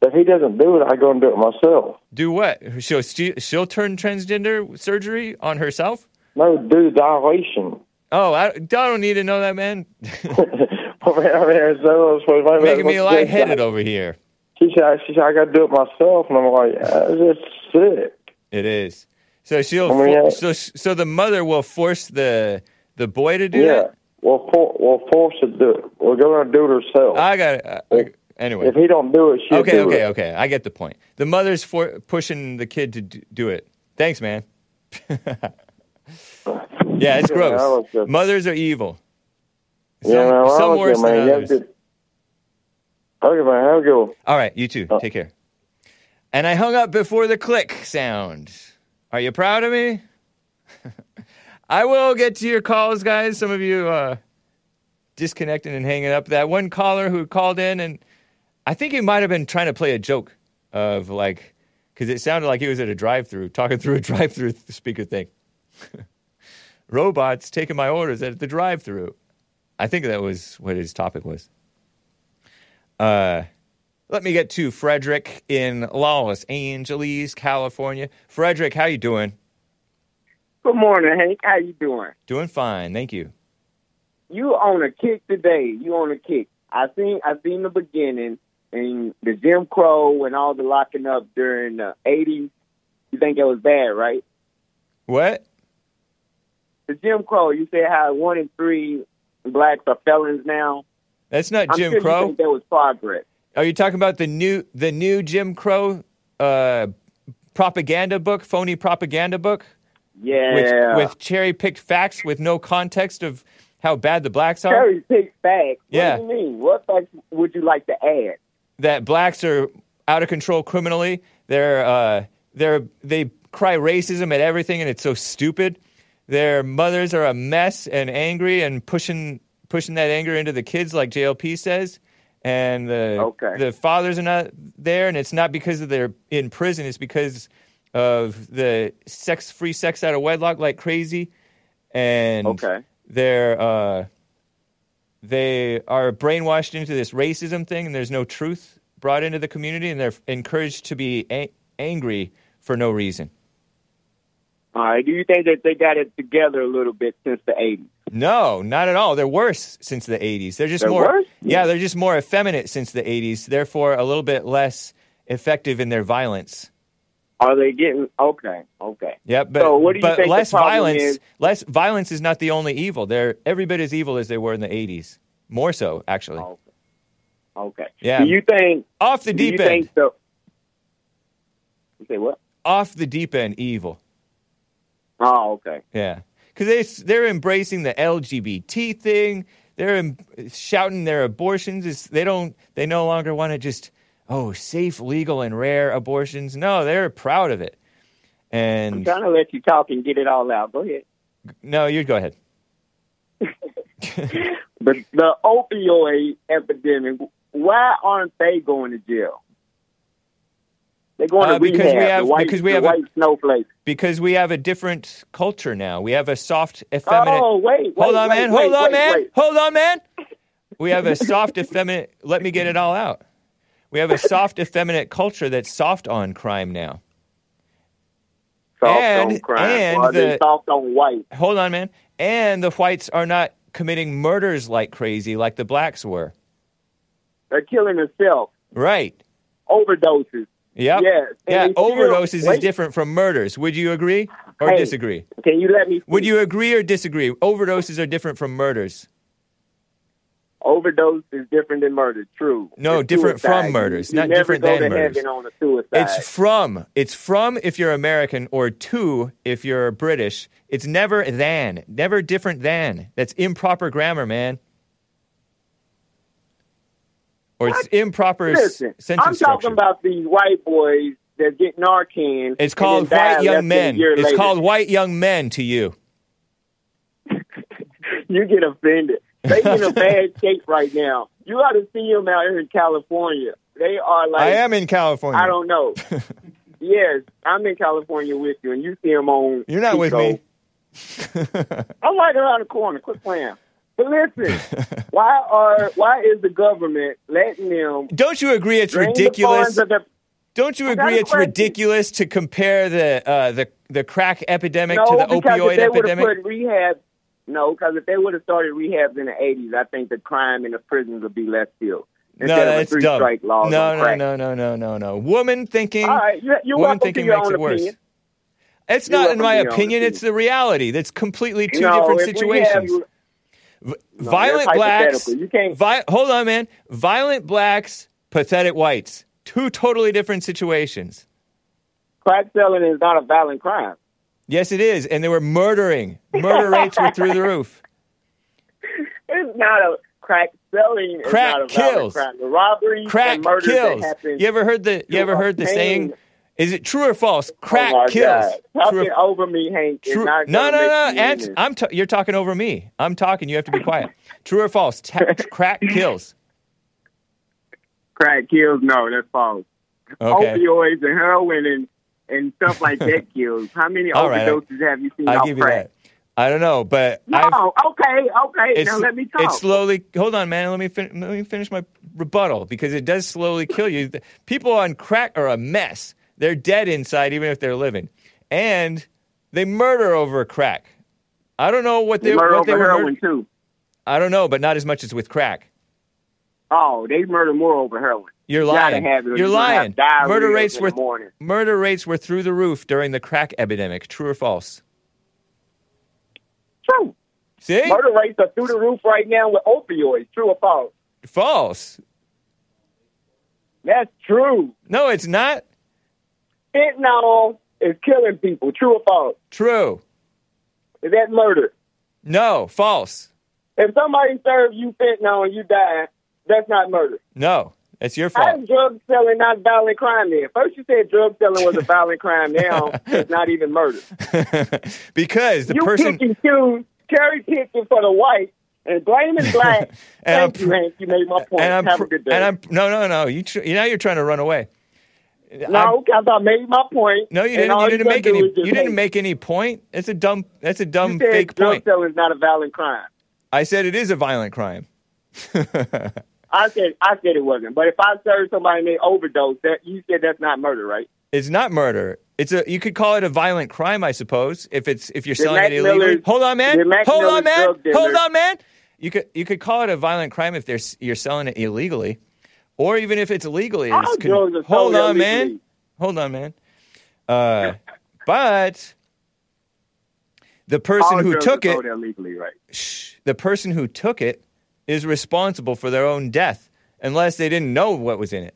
If he doesn't do it, I go and do it myself. Do what? She'll she'll turn transgender surgery on herself. No, do dilation. Oh, I, I don't need to know that, man. I mean, I mean, so, so, Making me lightheaded over here. She said, she said, I got to do it myself. And I'm like, that's sick. It is. So she'll. I mean, fo- yeah. so so the mother will force the the boy to do it? yeah. that. Well, for, well, force to do it. We're going to do it herself. I got it. Anyway. if he don't do it, she'll Okay, do okay, it. okay. I get the point. The mother's for pushing the kid to do it. Thanks, man. yeah, it's gross. was good. Mothers are evil. Some, yeah, well, some worse good, than others. Okay, man. Have a good one. All right, you too. Oh. Take care. And I hung up before the click sound. Are you proud of me? I will get to your calls, guys. Some of you uh, disconnecting and hanging up. That one caller who called in, and I think he might have been trying to play a joke of like, because it sounded like he was at a drive-through, talking through a drive-through speaker thing. Robots taking my orders at the drive-through. I think that was what his topic was. Uh, let me get to Frederick in Los Angeles, California. Frederick, how you doing? Good morning, Hank. How you doing? Doing fine, thank you. You on a kick today. You on a kick. I seen I seen the beginning and the Jim Crow and all the locking up during the eighties. You think it was bad, right? What? The Jim Crow. You say how one in three blacks are felons now. That's not I'm Jim sure You Crow. think there was progress. Are you talking about the new the new Jim Crow uh, propaganda book, phony propaganda book, Yeah. with with cherry picked facts with no context of how bad the blacks are? Cherry picked facts. Yeah. What do you mean? What facts would you like to add? that blacks are out of control criminally. They're uh, they're they cry racism at everything, and it's so stupid. Their mothers are a mess and angry and pushing pushing that anger into the kids, like JLP says. And the Okay. the fathers are not there, and it's not because of they're in prison. It's because of the sex free sex out of wedlock like crazy, and Okay. they're uh, they are brainwashed into this racism thing, and there's no truth brought into the community, and they're encouraged to be a- angry for no reason. All right. Do you think that they got it together a little bit since the eighties? No, not at all. They're worse since the 80s. They're just They're more worse? Yeah, they're just more effeminate since the 80s, therefore a little bit less effective in their violence. Are they getting okay? Okay. Yeah, but, So what do you but think less violence is? less violence is not the only evil. They're every bit as evil as they were in the 80s. More so, actually. Okay. Okay. Yeah. Do you think? Off the deep end. think the? You say what? Off the deep end evil. Oh, okay. Yeah, because they they're embracing the LGBT thing. They're em- shouting their abortions. Is they don't they no longer want to just oh safe, legal, and rare abortions. No, they're proud of it. And I'm trying to let you talk and get it all out. Go ahead. no, you go ahead. But the opioid epidemic. Why aren't they going to jail? They're going Uh, to because rehab. we have- white, because we have a- white snowflakes. Because we have a different culture now. We have a soft, effeminate. Oh wait, wait, hold on, wait, man. wait, hold on, man. Hold on, man. We have a soft, effeminate. Let me get it all out. We have a soft, effeminate culture that's soft on crime now. Soft And- on crime. and Well, the- soft on white. Hold on, man. And the whites are not committing murders like crazy, like the blacks were. They're killing themselves. Right. Overdoses. Yep. Yes, and Yeah. they still- Overdoses is different from murders. Would you agree or Hey. disagree? Can you let me? Would you agree or disagree? Overdoses are different from murders. Overdose is different than murder. True. No, It's different suicide. from murders, You, not different than murders. on a suicide. It's from. It's from if you're American, or to if you're British. It's never than. Never different than. That's improper grammar, man. Or it's improper s- Listen, sentence I'm structure. talking about these white boys that get Narcan. it's called white young less than a men. It's later. called white young men to you. You get offended. They in a bad shape right now. You got to see them out here in California. They are like I am in California. I don't know. yes, I'm in California with you, and you see them on. You're not with me. I'm right around the corner. Quit playing. But listen, why are why is the government letting them Don't you agree it's ridiculous? the Don't you I agree it's question. ridiculous to compare the uh, the the crack epidemic no, to the opioid if they would have epidemic? put rehab, no, because if they would have started rehabs in the '80s, I think the crime in the prisons would be less still. No, Instead of a that's dumb. No, no, no, no, no, no, no. Woman thinking. All right, you, you're woman thinking makes it worse. opinion. It's not in my opinion. It's the reality. That's completely two no, different situations. V- No, violent blacks. You can't- Vi- hold on, man. Violent blacks, pathetic whites. Two totally different situations. crack selling is not a violent crime. Yes, it is. And they were murdering. Murder rates were through the roof. It's not a crack selling. is Crack not a violent kills. Crime. The robberies Crack and murders kills. that happen. You ever heard the? You ever heard the saying? Is it true or false? Oh crack oh kills. God. True Talking over me, Hank. True. not No, no, no. Answer, I'm t- you're talking over me. I'm talking. You have to be quiet. True or false? Ta- crack kills. crack kills. No, that's false. Okay. Opioids and heroin and, and stuff like that kills. How many All right. overdoses have you seen I'll give you that. I don't know, but No, I've, okay, okay. now let me talk. it's slowly. Hold on, man. Let me fin- let me finish my rebuttal because it does slowly kill you. People on crack are a mess. They're dead inside, even if they're living. And They murder over crack. I don't know what they, They murder what they over were. heroin too. I don't know, but not as much as with crack. Oh, they murder more over heroin. You're You lying. it You're lying. Murder rates were murder rates were through the roof during the crack epidemic. True or false? True. See, Murder rates are through the roof right now with opioids. True or false? false. That's true. No, it's not Fentanyl is killing people. True or false? true. Is that murder? No, false. If somebody serves you fentanyl and you die, that's not murder. No, that's your fault. is drug selling not violent crime then? First you said drug selling was a violent crime. Now it's not even murder. because the you person pick and cherry picking for the white and blaming black. And I'm Thank you, Hank. You made my point. and I'm Have a good day. and I'm no no no. You tr- now you're trying to run away. No, because I made my point. No, you didn't. You didn't make any. You didn't hate. make any point. That's a dumb. That's a dumb You said fake drug point. selling is not a violent crime. I said it is a violent crime. I said I said it wasn't. But if I serve somebody and they overdose, that you said that's not murder, right? It's not murder. It's a. You could call it a violent crime, I suppose, if it's if you're The selling Mac it illegally. Miller's- Hold on, man. Hold on, man. Hold on, man. You could you could call it a violent crime if there's you're selling it illegally, or even if it's legally. All it's con- hold on, man. Hold on, man. Uh, but the person All who took it, sold illegally, right? shh, the person who took it, is responsible for their own death, unless they didn't know what was in it.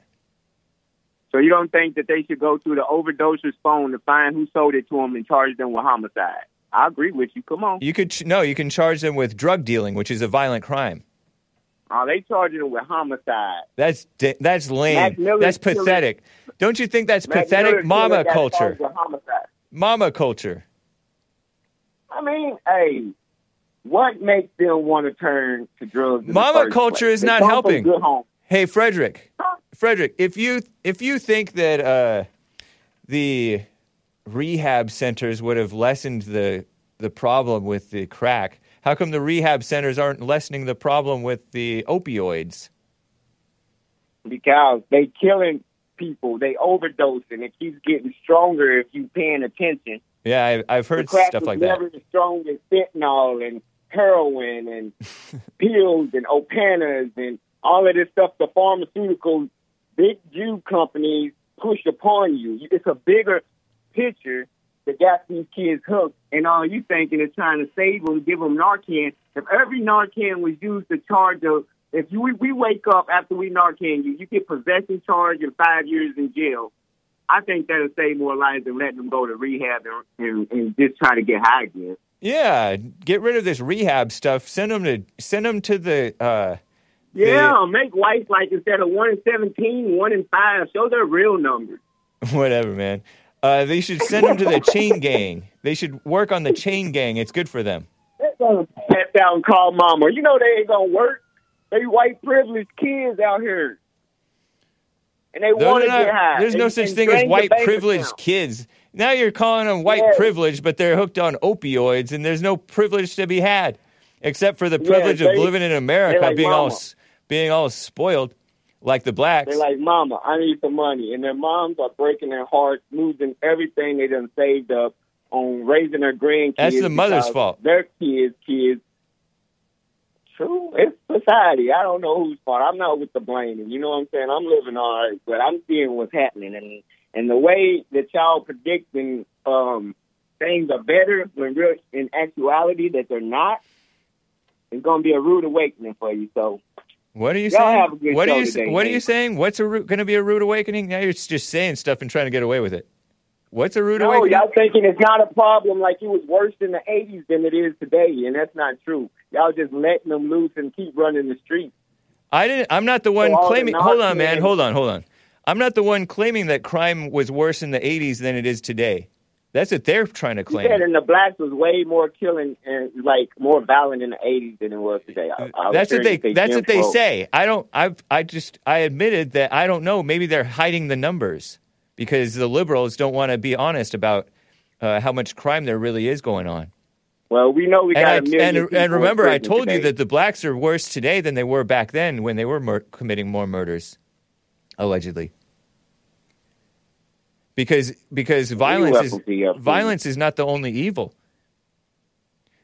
So you don't think that they should go through the overdoser's phone to find who sold it to them and charge them with homicide? I agree with you. Come on. You could ch- no, you can charge them with drug dealing, which is a violent crime. Oh, they charging them with homicide. That's di- that's lame. That's killing- pathetic. Don't you think that's Mac pathetic? Mama culture. charged with homicide. Mama culture. I mean, hey, what makes them want to turn to drugs? Mama culture place? is They not helping. Hey, Frederick. Frederick, if you if you think that uh, the rehab centers would have lessened the the problem with the crack, how come the rehab centers aren't lessening the problem with the opioids? because they killing people. They overdosing. It keeps getting stronger if you paying attention. Yeah, I, I've heard stuff like that. never as strong as fentanyl and heroin and pills and opanas and all of this stuff. The pharmaceutical big Jew companies push upon you. It's a bigger picture that got these kids hooked, and all you thinking is trying to save them, give them Narcan. If every Narcan was used to charge a if you, we, we wake up after we Narcan you, you get possession charge and five years in jail. I think that'll save more lives than letting them go to rehab and, and, and just try to get high again. Yeah, get rid of this rehab stuff. Send them to send them to the. Uh, Yeah, make life like instead of one in 17, one in five, show their real numbers. whatever, man. Uh, they should send them to the chain gang. They should work on the chain gang. It's good for them. They're gonna pat down and call mama. You know they ain't gonna work. They white privileged kids out here. And they want to get high. there's no such thing as white privileged account. kids. Now you're calling them white Yeah. privilege, but they're hooked on opioids, and there's no privilege to be had, except for the privilege of they- living in America, like being all mama. s- being all spoiled, like the blacks. They're like, Mama, I need some money. And their moms are breaking their hearts, losing everything they done saved up on raising their grandkids. That's the mother's fault. Their kids, kids. True. It's society. I don't know whose fault. I'm not with the blaming. You know what I'm saying? I'm living all right, but I'm seeing what's happening. And and the way that y'all predicting um, things are better when real in actuality that they're not, it's gonna be a rude awakening for you. So what are you Y'all saying? have a good what are you today, What are you saying? What's going to be a rude awakening? Now you're just saying stuff and trying to get away with it. What's a rude No, awakening? y'all thinking it's not a problem like it was worse in the 80s than it is today, and that's not true. Y'all just letting them loose and keep running the streets. I didn't. I'm not the one the claiming. Hold on, man. Hold on. Hold on. I'm not the one claiming that crime was worse in the 80s than it is today. That's what they're trying to claim. said in the blacks was way more killing and like more violent in the 80s than it was today. I, I that's what they. say That's what they say. I don't. I've. I just. I admitted that I don't know. Maybe they're hiding the numbers because the liberals don't want to be honest about uh, how much crime there really is going on. Well, we know we got a And, million I, and, and remember, I told you that the blacks are worse today than they were back then when they were mur- committing more murders, allegedly. Because because violence is weapons do you have? violence is not the only evil.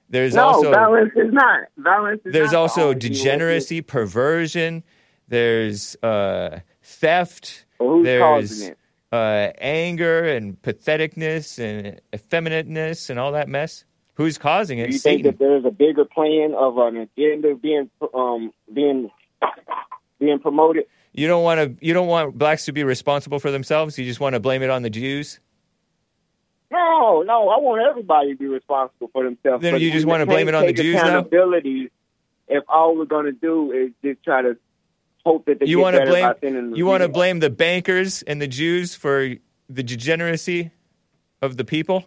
There's no, also violence is not. Violence is there's not the also evil. degeneracy, perversion. There's uh, theft. Well, who's there's causing it? uh, anger and patheticness and effeminateness and all that mess. Who's causing it? Do you think that there's a bigger plan of an agenda being um being being promoted? You don't want to. You don't want blacks to be responsible for themselves. You just want to blame it on the Jews. No, no, I want everybody to be responsible for themselves. Then But you just wanna blame it on the Jews now? If all we're going to do is just try to hope that they You want to blame. by sending them You want to blame the bankers and the Jews for the degeneracy of the people.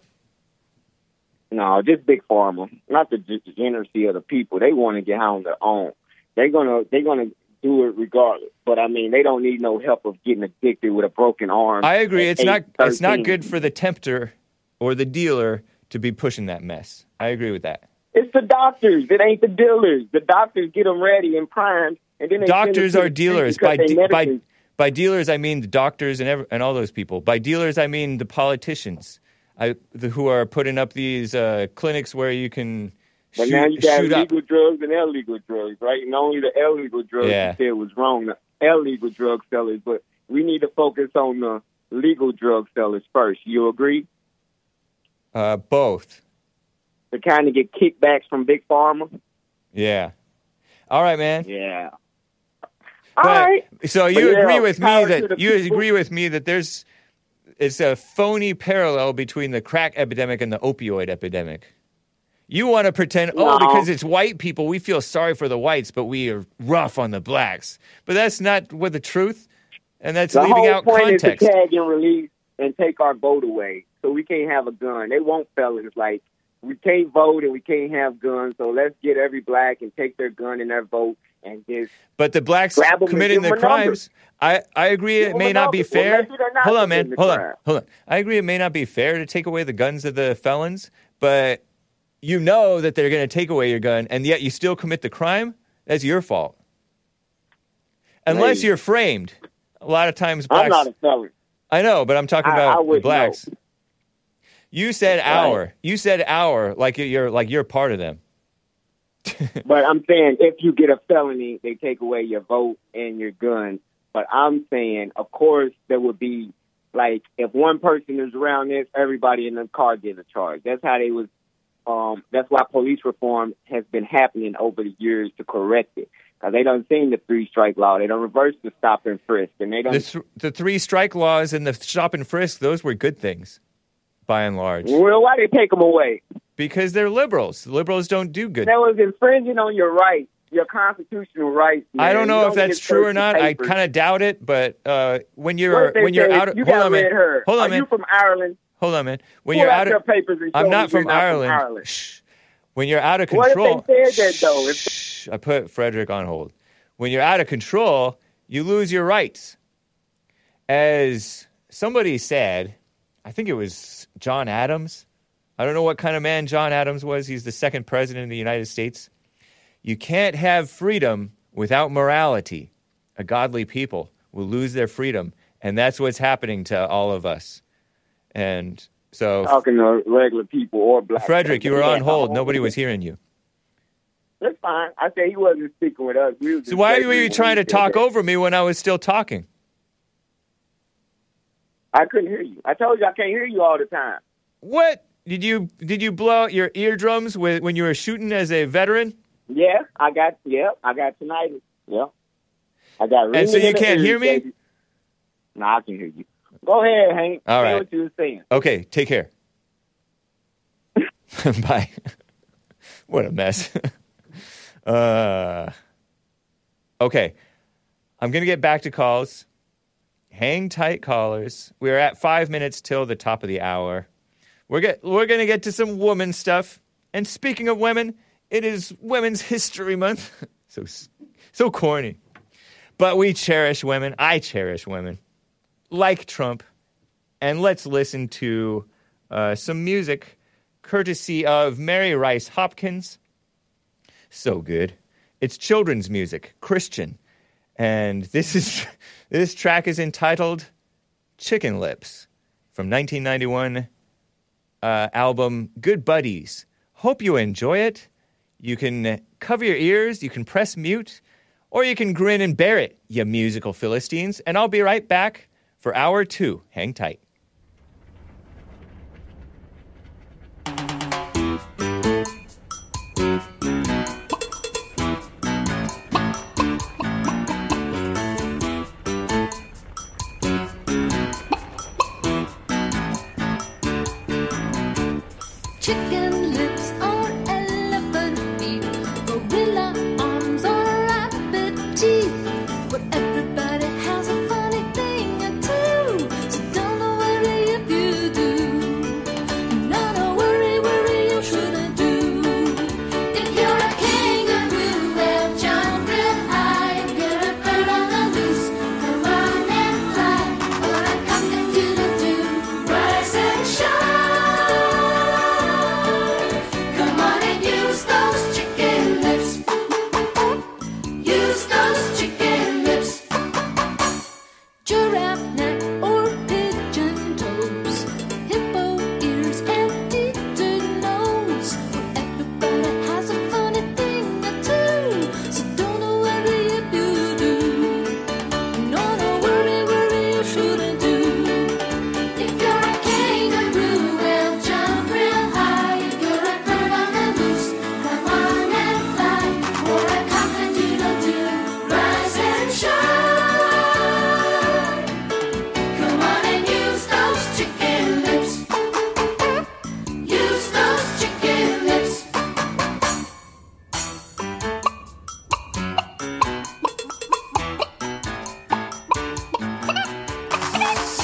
No, just big pharma, not the degeneracy of the people. They want to get out on their own. They're gonna they're gonna do it regardless. But I mean, they don't need no help of getting addicted with a broken arm. I agree. It's not. 8, It's not good for the tempter or the dealer to be pushing that mess. I agree with that. It's the doctors. It ain't the dealers. The doctors get them ready and primed, and then they Doctors are dealers. By de- by by dealers, I mean the doctors and ev- and all those people. By dealers, I mean the politicians, I, the, who are putting up these uh, clinics where you can But shoot, now you got shoot up. legal drugs and illegal drugs, right? And only the illegal drugs Yeah. you said was wrong. The illegal drug sellers, but we need to focus on the legal drug sellers first. You agree? Uh, both. To kind of get kickbacks from big pharma. Yeah. All right, man. Yeah. But- All right. So you yeah, agree with me that you people. agree with me that there's it's a phony parallel between the crack epidemic and the opioid epidemic. You want to pretend, oh, because it's white people, we feel sorry for the whites, but we are rough on the blacks. But that's not what the truth, and that's The leaving whole out point context. is to tag and release and take our vote away, so we can't have a gun. They want felons like we can't vote and we can't have guns. So let's get every black and take their gun and their vote and just But the blacks Grab 'em and committing the the crimes, I, I agree it may not be. Well, fair. not hold on, man. the Hold on. Hold on. I agree it may not be fair to take away the guns of the felons, but you know that they're going to take away your gun, and yet you still commit the crime. That's your fault. Unless you're framed. A lot of times, I'm not a felon. I know, but I'm talking I- about I wouldn't blacks. You said Right. our. You said our, like you're like you're part of them. But I'm saying if you get a felony, they take away your vote and your gun. But I'm saying, of course, there would be like if one person is around this, everybody in the car gets a charge. That's how they was. Um, that's why police reform has been happening over the years to correct it. Because they don't seen the three strike law. They don't reverse the stop and frisk, and they don't. The, th- the three strike laws and the stop and frisk, those were good things, by and large, well, why they take them away? because they're liberals. Liberals don't do good. That was infringing on your rights, your constitutional rights. I don't know You if that's true or not. I kind of doubt it, but uh, when you're when you're out of you hold on, man. Hold on, Are man. you from Ireland? Hold on, man. When Pull you're out out of papers and show I'm me not from Ireland. Ireland. Shh. When you're out of control. What if they said that, though? If- Shh. I put Frederick on hold. When you're out of control, you lose your rights. As somebody said, I think it was John Adams. I don't know what kind of man John Adams was. He's the second president of the United States. You can't have freedom without morality. A godly people will lose their freedom. And that's what's happening to all of us. And so, Talking to regular people or black. Frederick, you were on hold. Nobody was hearing you. That's fine. I said he wasn't speaking with us. We So why were you trying to talk that. over me when I was still talking? I couldn't hear you. I told you I can't hear you all the time. What did you did you blow out your eardrums with, when you were shooting as a veteran? Yeah, I got. Yeah, I got tonight. Yeah, I got. And so you can't hear me? No, I can hear you. Go ahead, Hank. All Say what you were saying. Okay, take care. Bye. what a mess. uh, okay, I'm gonna get back to calls. Hang tight, callers. We're at five minutes till the top of the hour. We're get, we're gonna get to some woman stuff. And speaking of women, it is Women's History Month. so so corny, but we cherish women. I cherish women, like Trump. And let's listen to uh, some music courtesy of Mary Rice Hopkins. So good. It's children's music, Christian. And this is this track is entitled Chicken Lips from 1991 uh, album Good Buddies. Hope you enjoy it. You can cover your ears, you can press mute, or you can grin and bear it, you musical Philistines. And I'll be right back for hour two. Hang tight.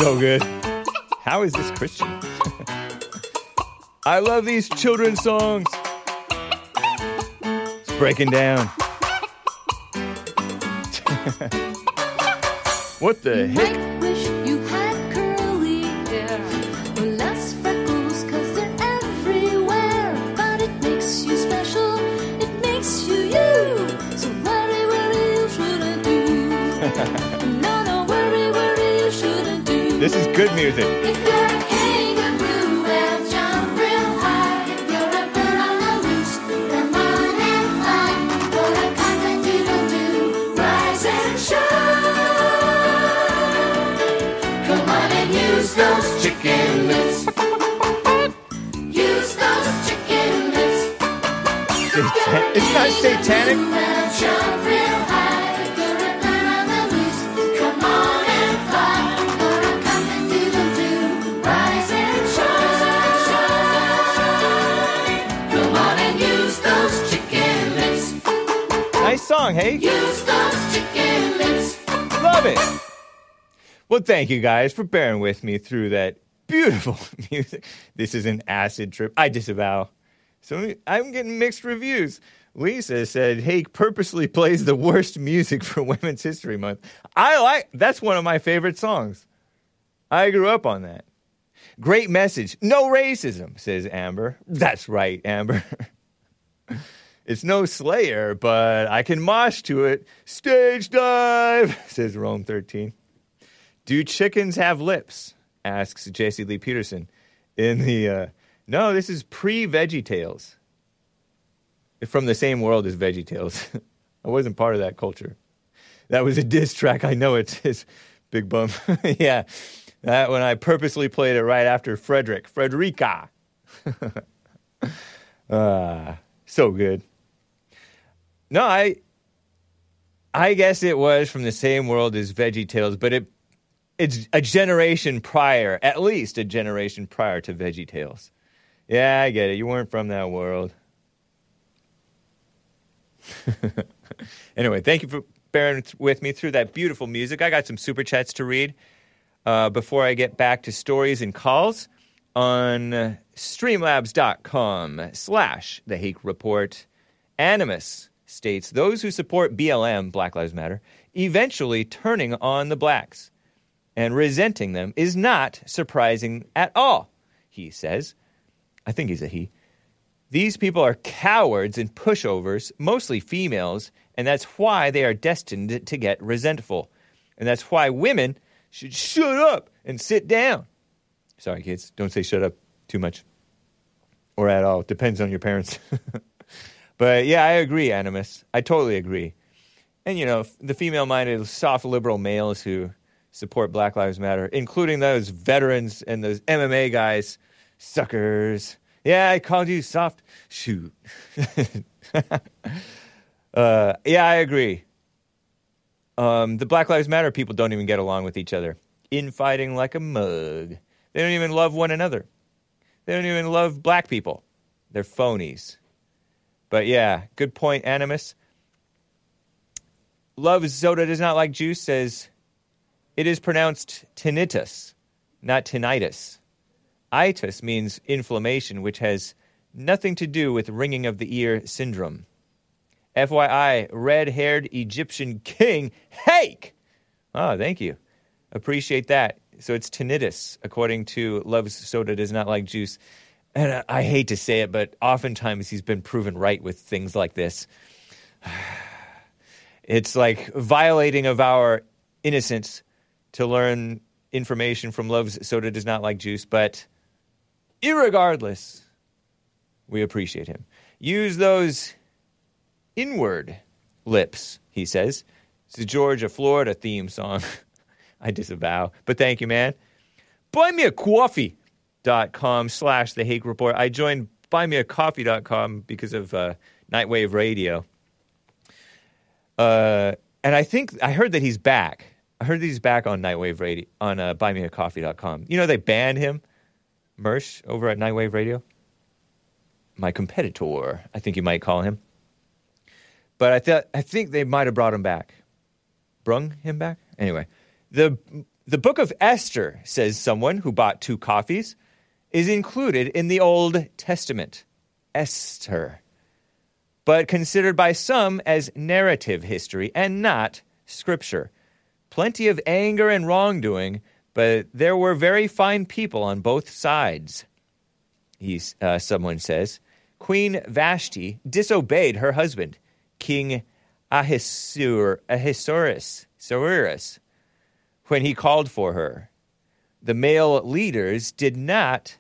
So good. How is this Christian? I love these children's songs. It's breaking down. what the heck? Come is good music. those chicken lips. Use those chicken lips. It's not satanic. Love it. Well, thank you guys for bearing with me through that beautiful music. This is an acid trip. I disavow. So I'm getting mixed reviews. Lisa said Hake purposely plays the worst music for Women's History Month. I like that's one of my favorite songs. I grew up on that. Great message. No racism, says Amber. That's right, Amber. It's no Slayer, but I can mosh to it. Stage dive, says Rome 13. Do chickens have lips? asks J.C. Lee Peterson. In the, uh, no, this is pre Veggie Tales. From the same world as Veggie Tales. I wasn't part of that culture. That was a diss track. I know it is. Big bum. yeah. That when I purposely played it right after Frederick. Frederica. Ah, so good. No, I I guess it was from the same world as Veggie Tales, but it it's a generation prior, at least a generation prior to Veggie Tales. Yeah, I get it. You weren't from that world. anyway, thank you for bearing with me through that beautiful music. I got some super chats to read uh, before I get back to stories and calls on streamlabs.com slash the Hake Report. Animus states those who support BLM, Black Lives Matter, eventually turning on the blacks and resenting them is not surprising at all, he says. I think he's a he. These people are cowards and pushovers, mostly females, and that's why they are destined to get resentful. And that's why women should shut up and sit down. Sorry, kids. Don't say shut up too much or at all. Depends on your parents. but yeah, I agree, Animus. I totally agree. And you know, the female minded, soft liberal males who support Black Lives Matter, including those veterans and those MMA guys, suckers. Yeah, I called you soft. Shoot. uh, yeah, I agree. Um, the Black Lives Matter people don't even get along with each other. Infighting like a mug. They don't even love one another. They don't even love black people. They're phonies. But yeah, good point, Animus. Love soda does not like juice says it is pronounced tinnitus, not tinnitus. Itis means inflammation, which has nothing to do with ringing of the ear syndrome. FYI, red haired Egyptian king, Hake! Oh, thank you. Appreciate that. So it's tinnitus, according to Love's Soda Does Not Like Juice. And I- hate to say it, but oftentimes he's been proven right with things like this. It's like violating of our innocence to learn information from Love's Soda Does Not Like Juice, but irregardless, we appreciate him. Use those inward lips, he says. It's the Georgia, Florida theme song. I disavow, but thank you, man. Buymeacoffee.com slash the Hake Report. I joined buymeacoffee.com because of uh, Nightwave Radio. Uh, and I think I heard that he's back. I heard that he's back on Nightwave Radio on uh, buymeacoffee.com. You know they banned him, Mersh, over at Nightwave Radio. My competitor, I think you might call him. But I thought I think they might have brought him back. Brung him back? Anyway. The the book of Esther, says someone who bought two coffees, is included in the Old Testament. Esther but considered by some as narrative history and not scripture. Plenty of anger and wrongdoing, but there were very fine people on both sides. He's, uh, someone says. Queen Vashti disobeyed her husband, King Ahasuer, Ahasuerus, Ahasuerus, when he called for her. The male leaders did not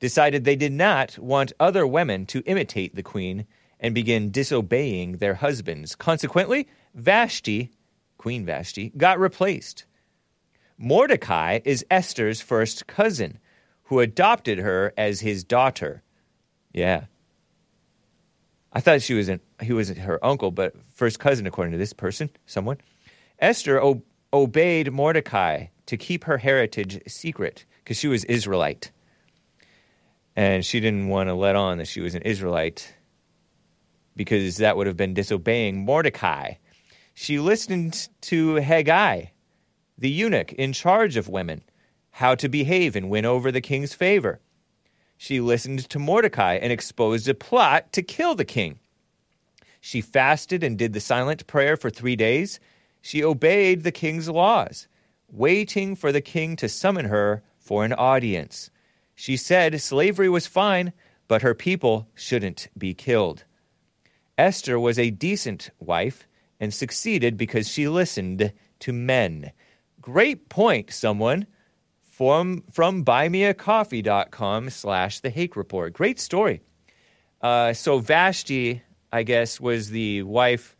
decided they did not want other women to imitate the queen and begin disobeying their husbands. Consequently, Vashti, Queen Vashti, got replaced. Mordecai is Esther's first cousin, who adopted her as his daughter. Yeah. I thought she was an, he was her uncle, but first cousin, according to this person, someone. Esther o- obeyed Mordecai to keep her heritage secret because she was Israelite. And she didn't want to let on that she was an Israelite because that would have been disobeying Mordecai. She listened to Haggai, the eunuch in charge of women, how to behave and win over the king's favor. She listened to Mordecai and exposed a plot to kill the king. She fasted and did the silent prayer for three days. She obeyed the king's laws, waiting for the king to summon her for an audience. She said slavery was fine, but her people shouldn't be killed. Esther was a decent wife and succeeded because she listened to men. Great point, someone. From, from buymeacoffee.com slash the Hake Report. Great story. Uh, so Vashti, I guess, was the wife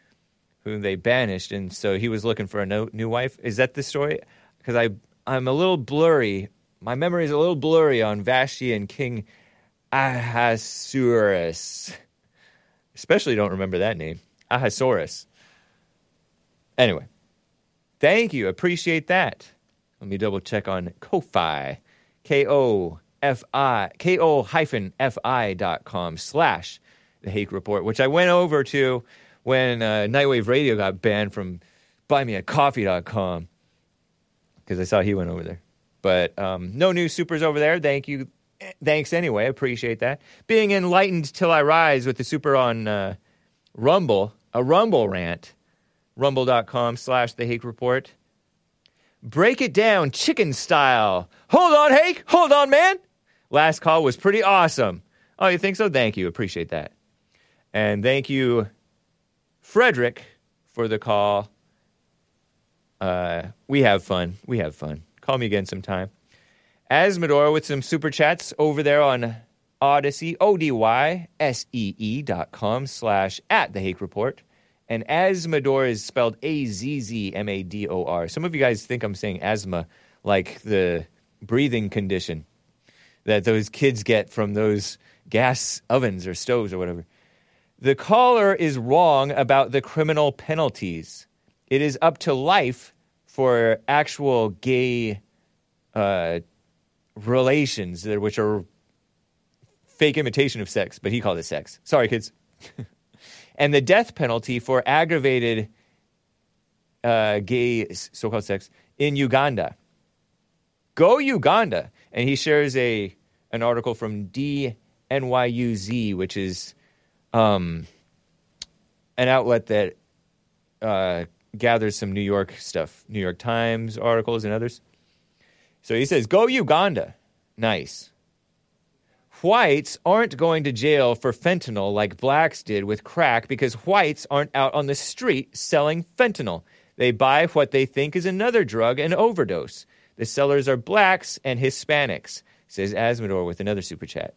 whom they banished, and so he was looking for a no, new wife. Is that the story? Because I I'm a little blurry. My memory is a little blurry on Vashti and King Ahasuerus. Especially don't remember that name. Ahasuerus. Anyway, thank you. Appreciate that. Let me double check on Ko-Fi. K-O F-I, K-O hyphen F-I dot com slash the Hake Report, which I went over to when uh, Nightwave Radio got banned from buymeacoffee.com because I saw he went over there. But um, no new supers over there. Thank you. Thanks anyway. Appreciate that. Being enlightened till I rise with the super on uh, Rumble, a Rumble rant. Rumble.com slash the Hake Report. Break it down chicken style. Hold on, Hake. Hold on, man. Last call was pretty awesome. Oh, you think so? Thank you. Appreciate that. And thank you, Frederick, for the call. Uh, we have fun. We have fun. Call me again sometime. Azzmador with some super chats over there on Odysee, O-D-Y-S-E-E E dot com slash at the Hake Report. And Azzmador is spelled A-Z-Z-M-A-D-O-R. Some of you guys think I'm saying asthma, like the breathing condition that those kids get from those gas ovens or stoves or whatever. The caller is wrong about the criminal penalties. It is up to life for actual gay uh, relations, which are fake imitation of sex, but he called it sex. Sorry, kids. and the death penalty for aggravated uh, gay so called sex in Uganda. Go Uganda. And he shares a an article from DNYUZ, which is um, an outlet that uh, gathers some New York stuff, New York Times articles and others. So he says, Go Uganda. Nice. Whites aren't going to jail for fentanyl like blacks did with crack because whites aren't out on the street selling fentanyl. They buy what they think is another drug and overdose. The sellers are blacks and Hispanics, says Azzmador with another super chat.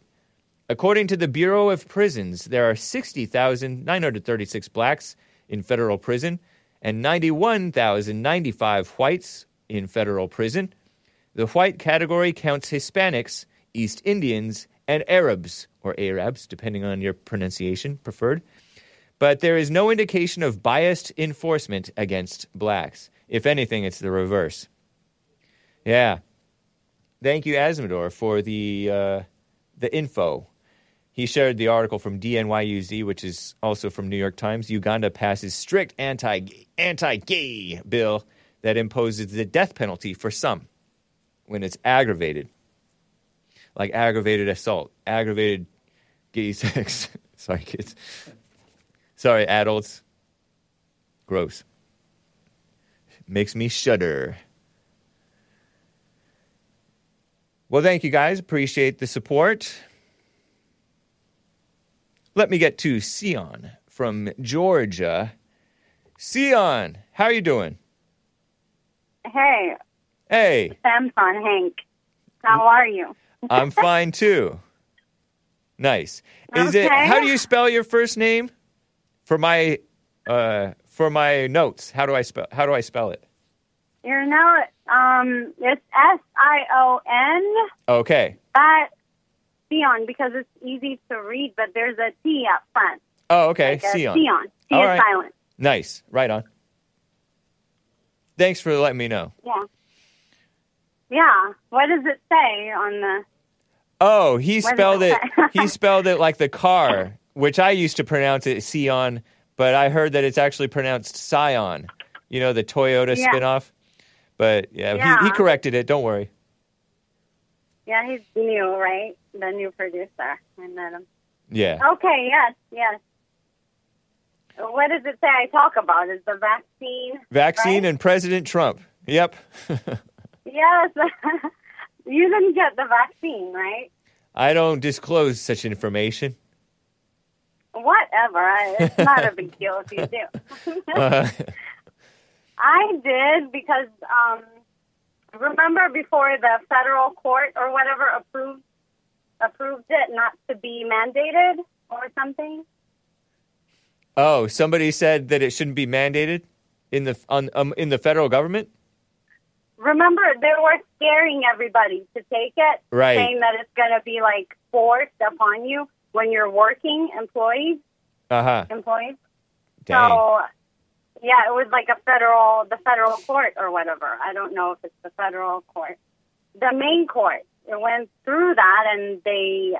According to the Bureau of Prisons, there are 60,936 blacks in federal prison and 91,095 whites in federal prison. The white category counts Hispanics, East Indians, and Arabs, or Arabs, depending on your pronunciation preferred. But there is no indication of biased enforcement against blacks. If anything, it's the reverse. Yeah. Thank you, Azzmador, for the uh, the info. He shared the article from DNYUZ, which is also from New York Times. Uganda passes strict anti anti gay bill that imposes the death penalty for some when it's aggravated, like aggravated assault, aggravated gay sex. Sorry, kids. Sorry, adults. Gross. Makes me shudder. Well, thank you guys. Appreciate the support. Let me get to Sion from Georgia. Sion, how are you doing? Hey, Hey, Samson Hank. How are you? I'm fine too. Nice. Is it how do you spell your first name? For my uh for my notes, how do I spell how do I spell it? You know, um, it's S I O N. Okay. That Sion because it's easy to read, but there's a T up front. Oh, okay. Like Sion. Sion. T All is right. silent. Nice. Right on. Thanks for letting me know. Yeah. Yeah. What does it say on the? Oh, he spelled did it. He spelled it like the car, which I used to pronounce it Sion, but I heard that it's actually pronounced Scion. You know, the Toyota Yeah. spinoff. But yeah, He, he corrected it. Don't worry. Yeah, he's new, right? The new producer. I met him. Yeah. Okay. Yes. Yes. What does it say? I talk about is the vaccine. Vaccine right? and President Trump. Yep. Yes. you didn't get the vaccine, right? I don't disclose such information. Whatever. I- It's not a big deal if you do. Uh, I did because um, remember before the federal court or whatever approved approved it not to be mandated or something. oh, somebody said that it shouldn't be mandated in the on um, in the federal government. Remember they were scaring everybody to take it, Right. saying that it's going to be like forced upon you when you're working employees Uh huh. employees. Dang. So, yeah, it was like a federal, the federal court or whatever. I don't know if it's the federal court. The main court. It went through that and they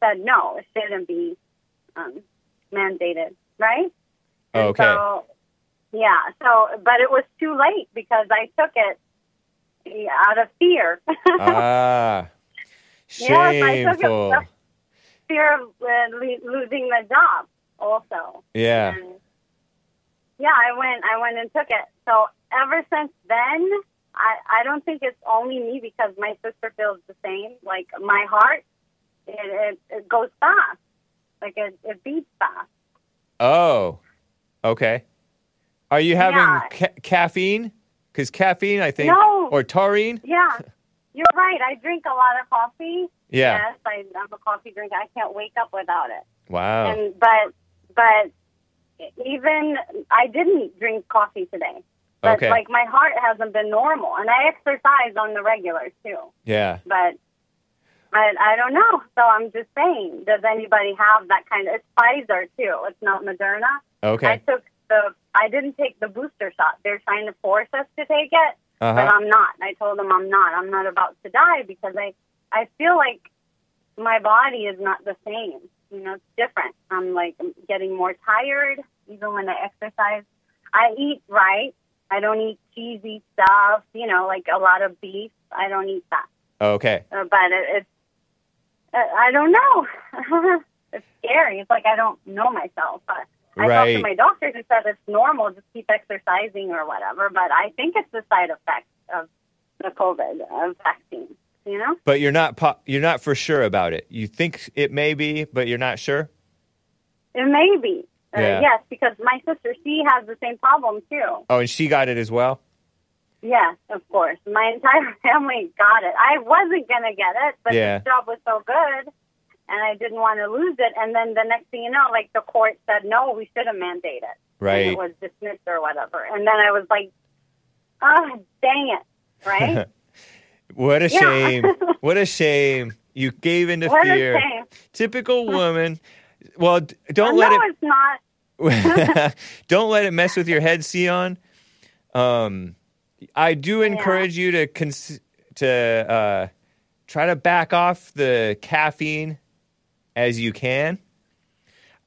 said no, it shouldn't be um, mandated, right? And Okay. So, yeah. So, but it was too late because I took it out of fear. ah. Yes, I took it- Shameful. fear of uh, losing the job also. Yeah. And yeah, I went. I went and took it. So ever since then, I I don't think it's only me because my sister feels the same. Like my heart, it it, it goes fast. Like it it beats fast. Oh. Okay. Are you having Yeah. ca- caffeine? Because caffeine, I think, No. or taurine. Yeah, you're right. I drink a lot of coffee. Yeah. Yes, I, I'm a coffee drinker. I can't wake up without it. Wow. And but but even I didn't drink coffee today. But Okay. like my heart hasn't been normal, and I exercise on the regular too. yeah. But I I don't know. So I'm just saying, does anybody have that kind of? It's Pfizer too. It's not Moderna. Okay. I took the. I didn't take the booster shot. They're trying to force us to take it, but Uh-huh. I'm not. I told them I'm not. I'm not about to die because I I feel like my body is not the same. You know, it's different. I'm like getting more tired even when I exercise. I eat right. I don't eat cheesy stuff. You know, like a lot of beef. I don't eat that. Okay. Uh, but it, it's uh, I don't know. it's scary. It's like I don't know myself. But I talked to my doctor who said it's normal. Just keep exercising or whatever. But I think it's the side effect of the COVID vaccine. You know. But you're not po- you're not for sure about it. You think it may be, but you're not sure. It may be. Uh, Yeah. Yes, because my sister, she has the same problem too. Oh, and she got it as well. Yes, of course. My entire family got it. I wasn't going to get it, but Yeah. the job was so good, and I didn't want to lose it. And then the next thing you know, like the court said, no, we should have mandated it. And Right. it was dismissed or whatever. And then I was like, oh, dang it. Right? What a Yeah. shame. what a shame. You gave into what fear. Typical woman. Well, don't no, let it it's not. don't let it mess with your head, Sion. Um, I do encourage you to cons- to uh, try to back off the caffeine as you can.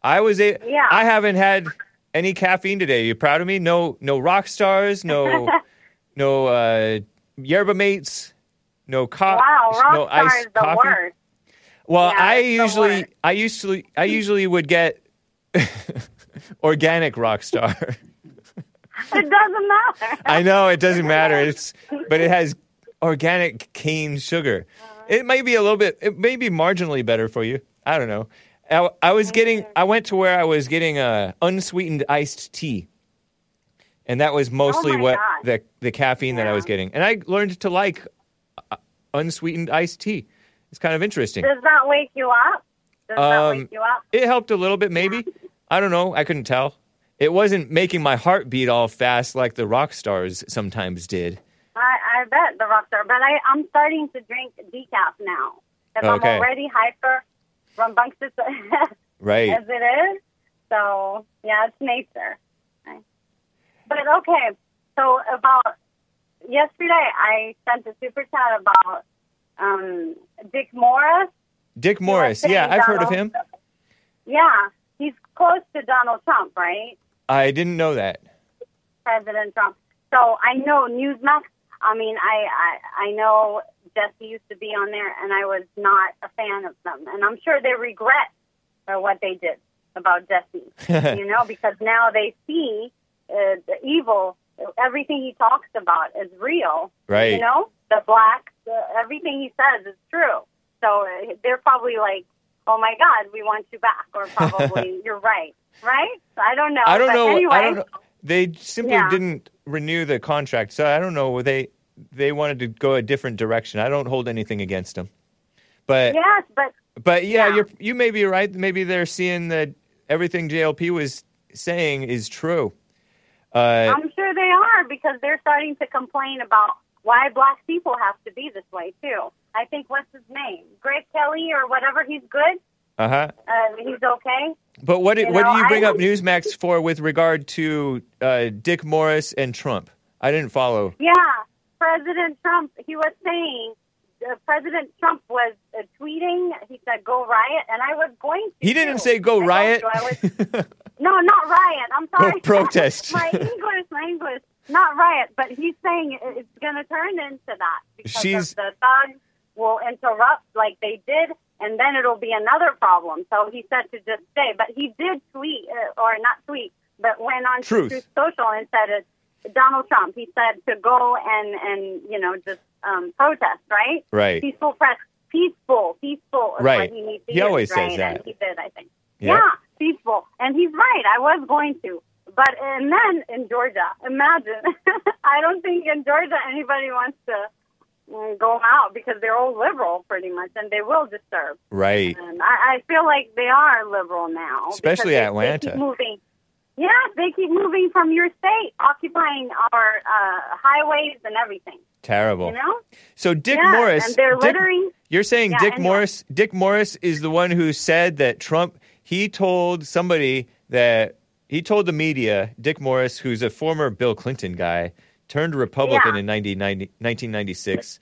I was a- Yeah. I haven't had any caffeine today. Are You proud of me? No, no Rockstars. No, no uh, yerba mates. No, co- Wow, no Rockstar iced is the coffee. worst. Well, Yeah, I usually. I usually, I usually would get organic Rockstar. It doesn't matter. I know it doesn't matter. It's, but it has organic cane sugar. It might be a little bit. It may be marginally better for you. I don't know. I, I was getting. I went to where I was getting a unsweetened iced tea, and that was mostly Oh what God. the the caffeine that I was getting. And I learned to like uh, unsweetened iced tea. It's kind of interesting. Does that wake you up? Does that Um, wake you up? It helped a little bit, maybe. I don't know. I couldn't tell. It wasn't making my heart beat all fast like the Rockstars sometimes did. I, I bet the Rockstar, but I, I'm starting to drink decaf now. If Okay. I'm already hyper rambunctious Right. as it is, so yeah, it's nature. Right. But okay, so about yesterday, I sent a super chat about um, Dick Morris. Dick Morris. Yeah, I've heard of him. Yeah, he's close to Donald Trump, right? I didn't know that. President Trump. So I know Newsmax. I mean, I, I I know Jesse used to be on there, and I was not a fan of them, and I'm sure they regret uh, what they did about Jesse. you know, because now they see uh, the evil. Everything he talks about is real. Right. You know, the black, the, everything he says is true. So uh, they're probably like, "Oh my God, we want you back," or probably, "You're right." Right? I don't know. I don't know. Anyway, I don't know. They simply Yeah. didn't renew the contract, so I don't know. They they wanted to go a different direction. I don't hold anything against them, but Yes, but but yeah, Yeah. you're you may be right. Maybe they're seeing that everything JLP was saying is true. Uh, I'm sure they are because they're starting to complain about why black people have to be this way too. I think what's his name, Greg Kelly or whatever. He's good. uh huh. Uh, he's okay. But what did, You what know, do you I bring up Newsmax for with regard to uh, Dick Morris and Trump? I didn't follow. Yeah, President Trump. He was saying. Uh, President Trump was uh, tweeting. He said, "Go riot," and I was going to. He didn't too. say go I riot. Was- No, not riot. I'm sorry. protest. my English, my English. Not riot, but he's saying it's going to turn into that because She's- of the thugs will interrupt like they did, and then it'll be another problem. So he said to just stay, but he did tweet uh, or not tweet, but went on Truth. to Truth Social and said it. Donald Trump. He said to go and and you know just um, protest, right? Right. Peaceful press, peaceful, peaceful. Right. He He always says that. And he did, I think. Yeah. Yeah, peaceful. And he's right. I was going to. But and then in Georgia, imagine. I don't think in Georgia anybody wants to mm, go out because they're all liberal pretty much, and they will disturb. Right. And I, I feel like they are liberal now, Especially they- Atlanta. They moving. Yeah, they keep moving from your state, occupying our uh, highways and everything. Terrible. You know? So Dick Yeah, Morris, and they're Dick- littering. you're saying Yeah, Dick. Morris? Dick Morris is the one who said that Trump. He told somebody that he told the media. Dick Morris, who's a former Bill Clinton guy, turned Republican Yeah. in 1990 1996.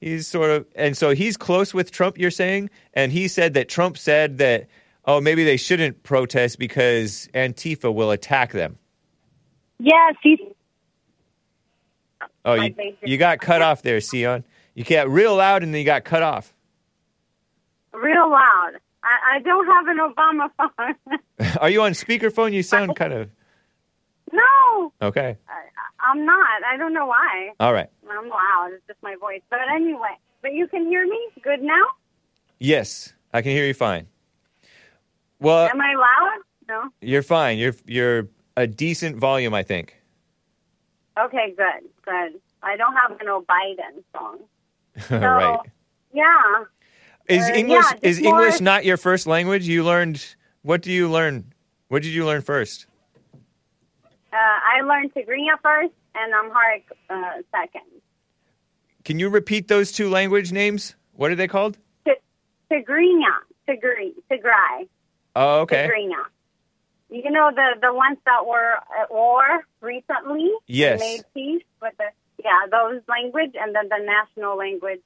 He's sort of, and so he's close with Trump. You're saying, and he said that Trump said that, oh, maybe they shouldn't protest because Antifa will attack them. Yes, he's Oh, you, Like they just- you got cut off there, Sion. You got real loud, and then you got cut off. real loud. I, I don't have an Obama phone. Are you on speakerphone? You sound kind of no, okay. I, I'm not. I don't know why. All right. I'm loud. It's just my voice. But anyway, but you can hear me good now. Yes, I can hear you fine. Well, Am I loud? No. you're fine. You're you're a decent volume, I think. Okay, good, good. I don't have an O'Biden song. So, right. Yeah. Is uh, English yeah, is more- English not your first language? You learned what do you learn? What did you learn first? Uh, I learned Tigrinya first and Amharic uh, second. Can you repeat those two language names? What are they called? Ti- Tigrinya, Tigray, Tigray, Oh, okay. Tigrinya. You know the the ones that were at war recently. Yes. Made peace with the yeah those language and then the national language,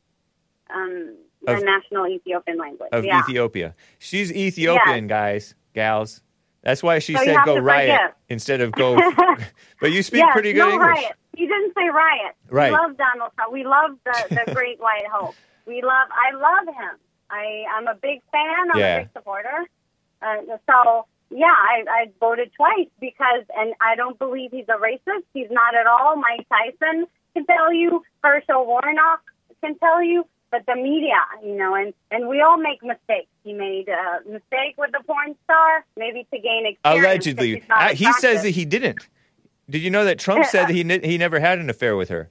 um, the Of- national Ethiopian language. Of yeah. Ethiopia. She's Ethiopian, guys, gals. That's why she So said go riot forgive. instead of go. but you speak yes, pretty good no English. riot. He didn't say riot. Right. We love Donald Trump. We love the, the Great White Hope. We love. I love him. I I'm a big fan. I'm Yeah. a big supporter. Uh, so yeah, I, I voted twice because, and I don't believe he's a racist. He's not at all. Mike Tyson can tell you. Herschel Warnock can tell you. But the media, you know, and and we all make mistakes. He made a mistake with the porn star, maybe to gain experience. Allegedly, Uh, he says that he didn't. Did you know that Trump said that he ne- he never had an affair with her?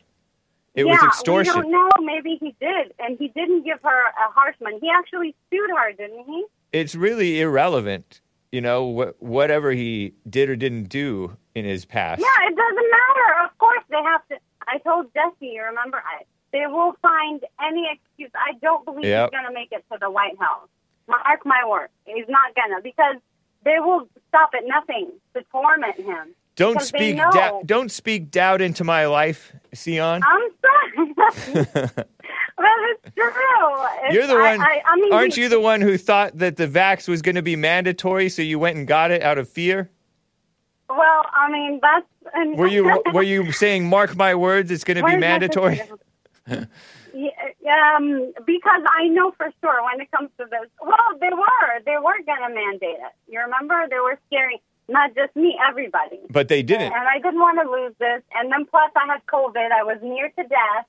It yeah, was extortion. We don't know. Maybe he did, and he didn't give her a harsh one. He actually sued her, didn't he? It's really irrelevant, you know, wh- whatever he did or didn't do in his past. Yeah, it doesn't matter. Of course, they have to. I told Jesse, you remember, I, they will find any excuse. I don't believe Yep. he's going to make it to the White House. Mark my words. he's not going to because they will stop at nothing to torment him. Don't speak doubt. Don't speak doubt into my life, Sion. I'm sorry, it's true. It's, You're the I- one. I, I mean, aren't you the one who thought that the vax was going to be mandatory, so you went and got it out of fear? Well, I mean, that's. Were you were you saying, "Mark my words, it's going to be mandatory"? Yeah, um, because I know for sure when it comes to this. Well, they were. They were going to mandate it. You remember? They were scaring not just me, everybody. But they didn't. And I didn't want to lose this. And then plus, I had COVID. I was near to death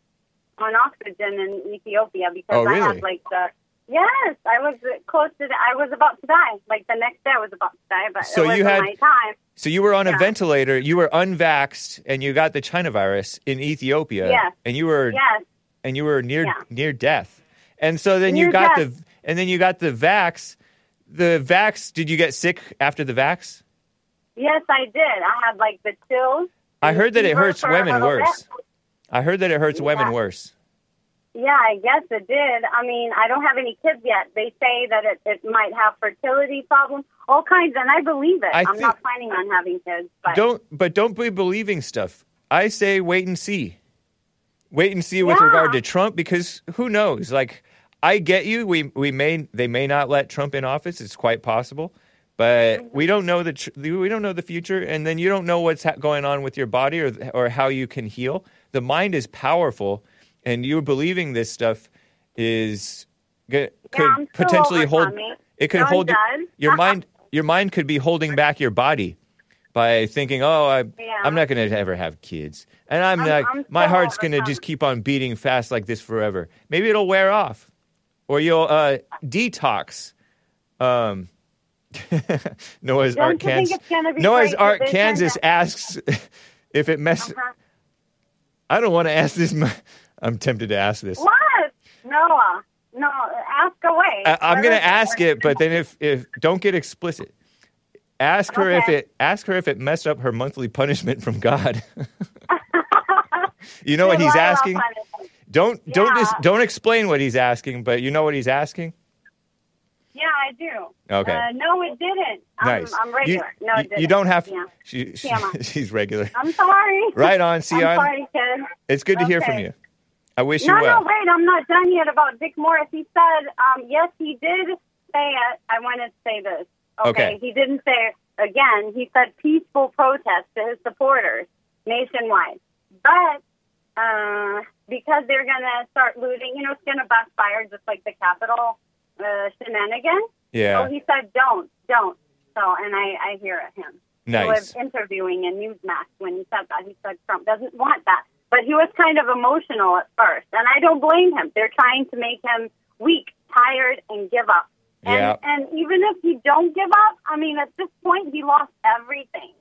on oxygen in Ethiopia because Oh, I had like the. Yes, I was close to. The, I was about to die. Like the next day, I was about to die, but So you had- my time. So you were on a ventilator. You were unvaxxed, and you got the China virus in Ethiopia. Yes. And you were Yes. and you were near Yeah. near death. And so then you got death. the and then you got the vax. The vax. Did you get sick after the vax? Yes, I did. I had like the chills. I heard that it hurts women worse. bit. I heard that it hurts women worse. Yeah, I guess it did. I mean, I don't have any kids yet. They say that it, it might have fertility problems, all kinds, and I believe it. I I'm think- not planning on having kids, but Don't but don't be believing stuff. I say wait and see. Wait and see with Yeah. regard to Trump because who knows? Like I get you. We we may they may not let Trump in office. It's quite possible. But mm-hmm. we don't know the tr- we don't know the future, and then you don't know what's ha- going on with your body or or how you can heal. The mind is powerful, and you believing this stuff is could potentially hold. It could No, hold your mind. Your mind could be holding back your body by thinking, "Oh, I, Yeah. I'm not going to ever have kids, and I'm, I'm- not. I'm my heart's going to just keep on beating fast like this forever. Maybe it'll wear off, or you'll uh, detox." Um, Noah's Don't you Kansas. it's gonna be Noah's division? Kansas asks if it messes. Uh-huh. I don't want to ask this. I'm tempted to ask this. What? Noah. No, ask away. I, I'm going to ask it, but then if if don't get explicit. Ask her if it ask her if it messed up her monthly punishment from God. you know what he's asking? Don't don't Yeah. just don't explain what he's asking, but you know what he's asking? Yeah, I do. Okay. Uh, no, it didn't. I'm, Nice. I'm You, regular. no, you, it didn't. you don't have Yeah. she, she she's regular. I'm sorry. Right on, I'm Sion. sorry, kid. It's good to hear from you. I wish No, you well. no, wait. I'm not done yet about Dick Morris. He said, um, yes, he did say it. I want to say this. Okay. Okay. He didn't say it again. He said peaceful protest to his supporters nationwide, but uh, because they're going to start looting, you know, it's going to backfire just like the Capitol uh, shenanigans. Yeah. So he said, don't, don't. So, and I, I hear him. He Nice. was interviewing in Newsmax when he said that. He said Trump doesn't want that. But he was kind of emotional at first. And I don't blame him. They're trying to make him weak, tired, and give up. And, Yeah. and even if he don't give up, I mean, at this point, he lost everything.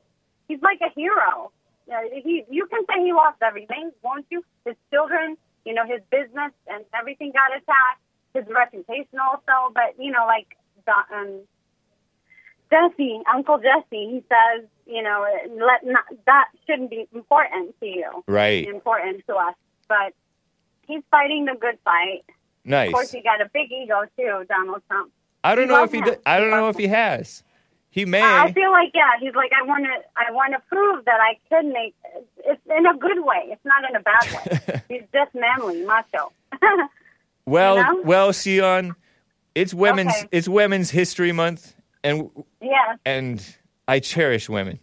He's like a hero. Uh, he, you can say he lost everything, won't you? His children, you know, his business and everything got attacked. His reputation also. But, you know, like, Don- um, Jesse, Uncle Jesse, he says, you know, let not, that shouldn't be important to you. Right. Important to us. But he's fighting the good fight. Nice. Of course, he got a big ego too, Donald Trump. I don't he know if he him. d- I don't He know if he has. He may. I feel like yeah, he's like I want to I want to prove that I can make it's in a good way. It's not in a bad way. he's just manly, macho. well, you know? well, Sion, it's women's Okay. it's Women's History Month and yes, and I cherish women.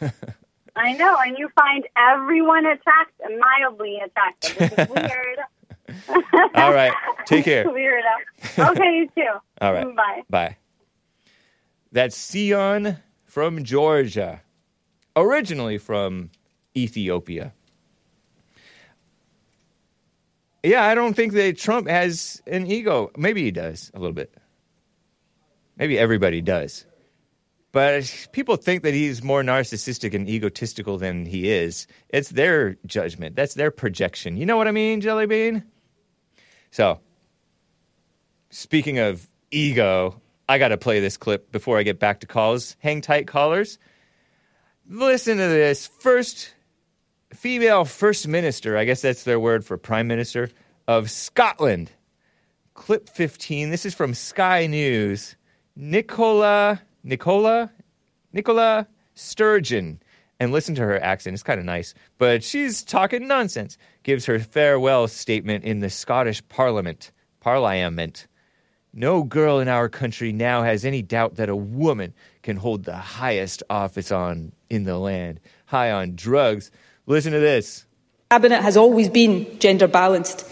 I know, and you find everyone attractive, mildly attractive, weird. All right. Take care. Weirdo. Okay, you too. All right. Bye. Bye. That's Sion from Georgia, originally from Ethiopia. Yeah, I don't think that Trump has an ego. Maybe he does a little bit. Maybe everybody does. But people think that he's more narcissistic and egotistical than he is. It's their judgment. That's their projection. You know what I mean, Jelly Bean? So, speaking of ego, I got to play this clip before I get back to calls. Hang tight, callers. Listen to this. First female first minister, I guess that's their word for prime minister, of Scotland. Clip 15. This is from Sky News. Nicola, Nicola, Nicola Sturgeon. And listen to her accent. It's kind of nice. But she's talking nonsense. Gives her farewell statement in the Scottish Parliament. Parliament. No girl in our country now has any doubt that a woman can hold the highest office on in the land, high on drugs. Listen to this. Cabinet has always been gender balanced.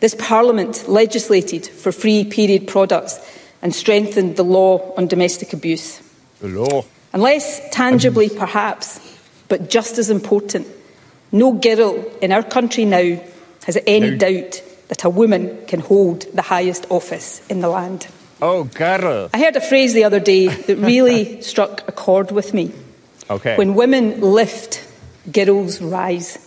This Parliament legislated for free period products and strengthened the law on domestic abuse. The law. And less tangibly, perhaps, but just as important, no girl in our country now has any No. doubt that a woman can hold the highest office in the land. Oh, girl. I heard a phrase the other day that really struck a chord with me. Okay. When women lift, girls rise.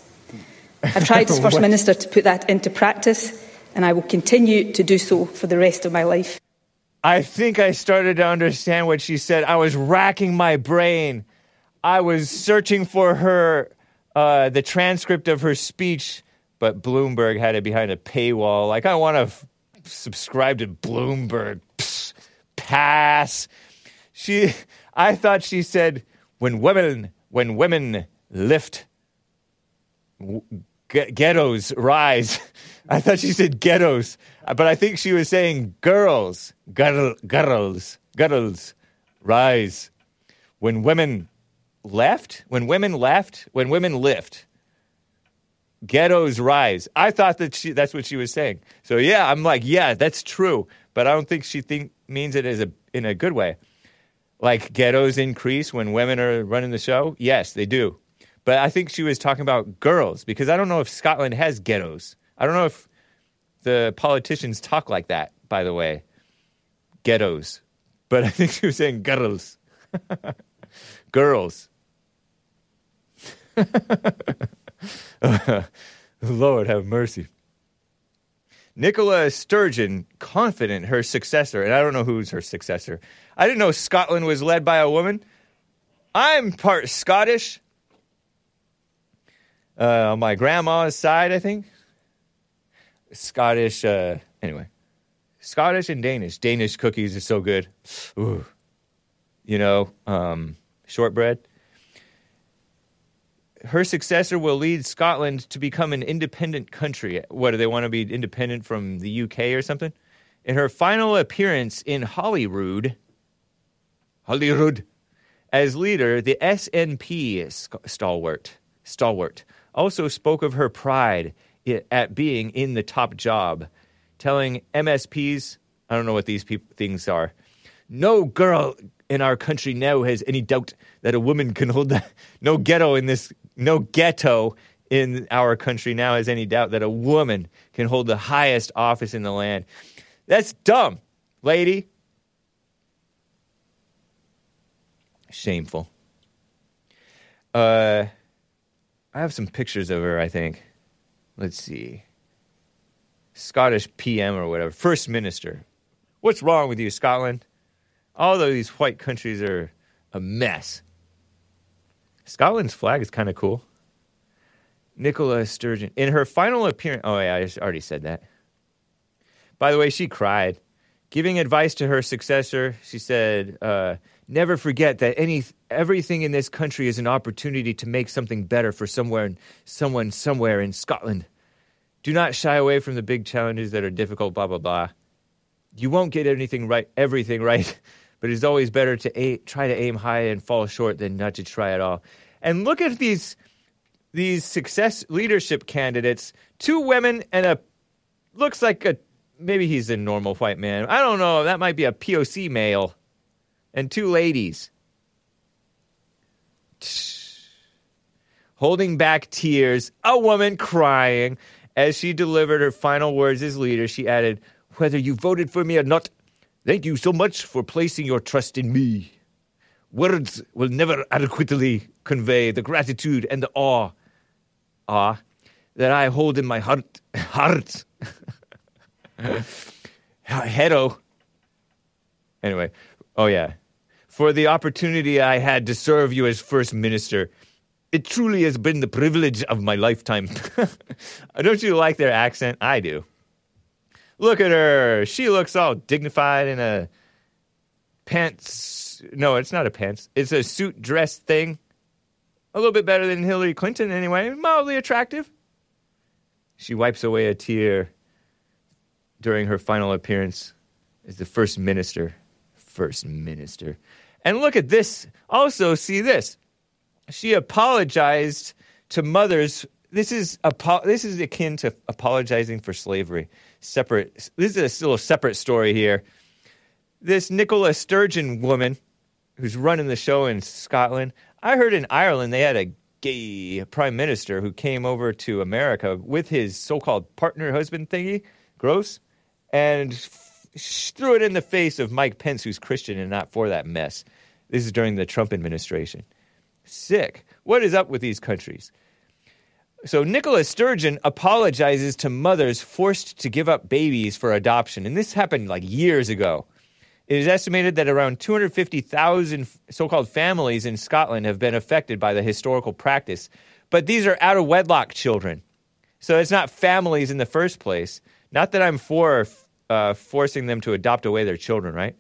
I've tried as First Minister to put that into practice, and I will continue to do so for the rest of my life. I think I started to understand what she said. I was racking my brain. I was searching for her, uh, the transcript of her speech, but Bloomberg had it behind a paywall. Like, I want to f- subscribe to Bloomberg. Psst, pass. She, I thought she said, when women, when women lift, ghettos rise. I thought she said ghettos, but I think she was saying girls, girl, girls, girls rise. When women left, when women left, when women lift, ghettos rise. I thought that she, that's what she was saying. So yeah, I'm like, yeah, that's true, but I don't think she think means it as a in a good way. Like ghettos increase when women are running the show. Yes, they do. But I think she was talking about girls because I don't know if Scotland has ghettos. I don't know if the politicians talk like that. By the way, ghettos. But I think she was saying girls. girls. Lord have mercy. Nicola Sturgeon, confident her successor, and I don't know who's her successor. I didn't know Scotland was led by a woman. I'm part Scottish. Uh, on my grandma's side, I think. Scottish, uh, anyway. Scottish and Danish. Danish cookies are so good. Ooh. You know, um, shortbread. Her successor will lead Scotland to become an independent country. What do they want to be independent from the UK or something? In her final appearance in Holyrood, Holyrood, as leader, the SNP stalwart, stalwart also spoke of her pride at being in the top job, telling MSPs, I don't know what these peop- things are, no girl in our country now has any doubt that a woman can hold the no ghetto in this no ghetto in our country now has any doubt that a woman can hold the highest office in the land. That's dumb, lady. Shameful. Uh, I have some pictures of her, I think. Let's see. Scottish PM or whatever, First Minister. What's wrong with you, Scotland? All of these white countries are a mess. Scotland's flag is kind of cool. Nicola Sturgeon. In her final appearance, oh, yeah, I already said that. By the way, she cried. Giving advice to her successor, she said, uh, Never forget that any everything in this country is an opportunity to make something better for somewhere, someone somewhere in Scotland. Do not shy away from the big challenges that are difficult, blah, blah, blah. You won't get anything right, everything right, but it's always better to a- try to aim high and fall short than not to try at all. And look at these these success leadership candidates, two women and a looks like a maybe he's a normal white man. I don't know. That might be a POC male. And two ladies. Holding back tears, a woman crying as she delivered her final words as leader. She added, Whether you voted for me or not, thank you so much for placing your trust in me. Words will never adequately convey the gratitude and the awe, awe that I hold in my heart. Heart. Hedo. Anyway, oh yeah. For the opportunity I had to serve you as first minister. It truly has been the privilege of my lifetime. Don't you like their accent? I do. Look at her. She looks all dignified in a pants. No, it's not a pants. It's a suit dress thing. A little bit better than Hillary Clinton, anyway. Mildly attractive. She wipes away a tear during her final appearance as the first minister. First minister. And look at this. Also, see this. She apologized to mothers. This is this is akin to apologizing for slavery. Separate. This is a a separate story here. This Nicola Sturgeon woman, who's running the show in Scotland. I heard in Ireland they had a gay prime minister who came over to America with his so-called partner husband thingy, gross, and threw it in the face of Mike Pence, who's Christian and not for that mess. This is during the Trump administration. Sick. What is up with these countries? So Nicholas Sturgeon apologizes to mothers forced to give up babies for adoption, and this happened like years ago. It is estimated that around 250,000 so-called families in Scotland have been affected by the historical practice, but these are out of wedlock children. So it's not families in the first place. Not that I'm for uh, forcing them to adopt away their children, right?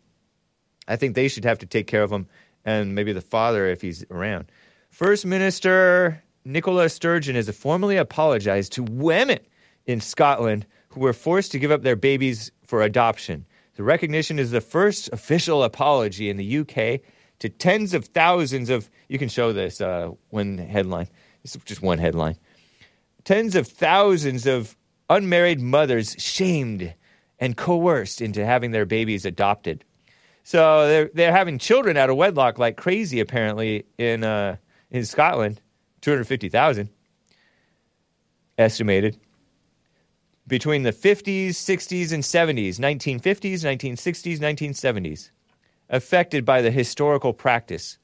I think they should have to take care of them, and maybe the father if he's around. First Minister Nicola Sturgeon has formally apologized to women in Scotland who were forced to give up their babies for adoption. The recognition is the first official apology in the UK to tens of thousands of. You can show this uh, one headline. Is just one headline. Tens of thousands of unmarried mothers shamed and coerced into having their babies adopted. So they're they're having children out of wedlock like crazy. Apparently in uh, in Scotland, two hundred fifty thousand estimated between the 50s, 60s, and 70s, 1950s, 1960s, 1970s, affected by the historical practice.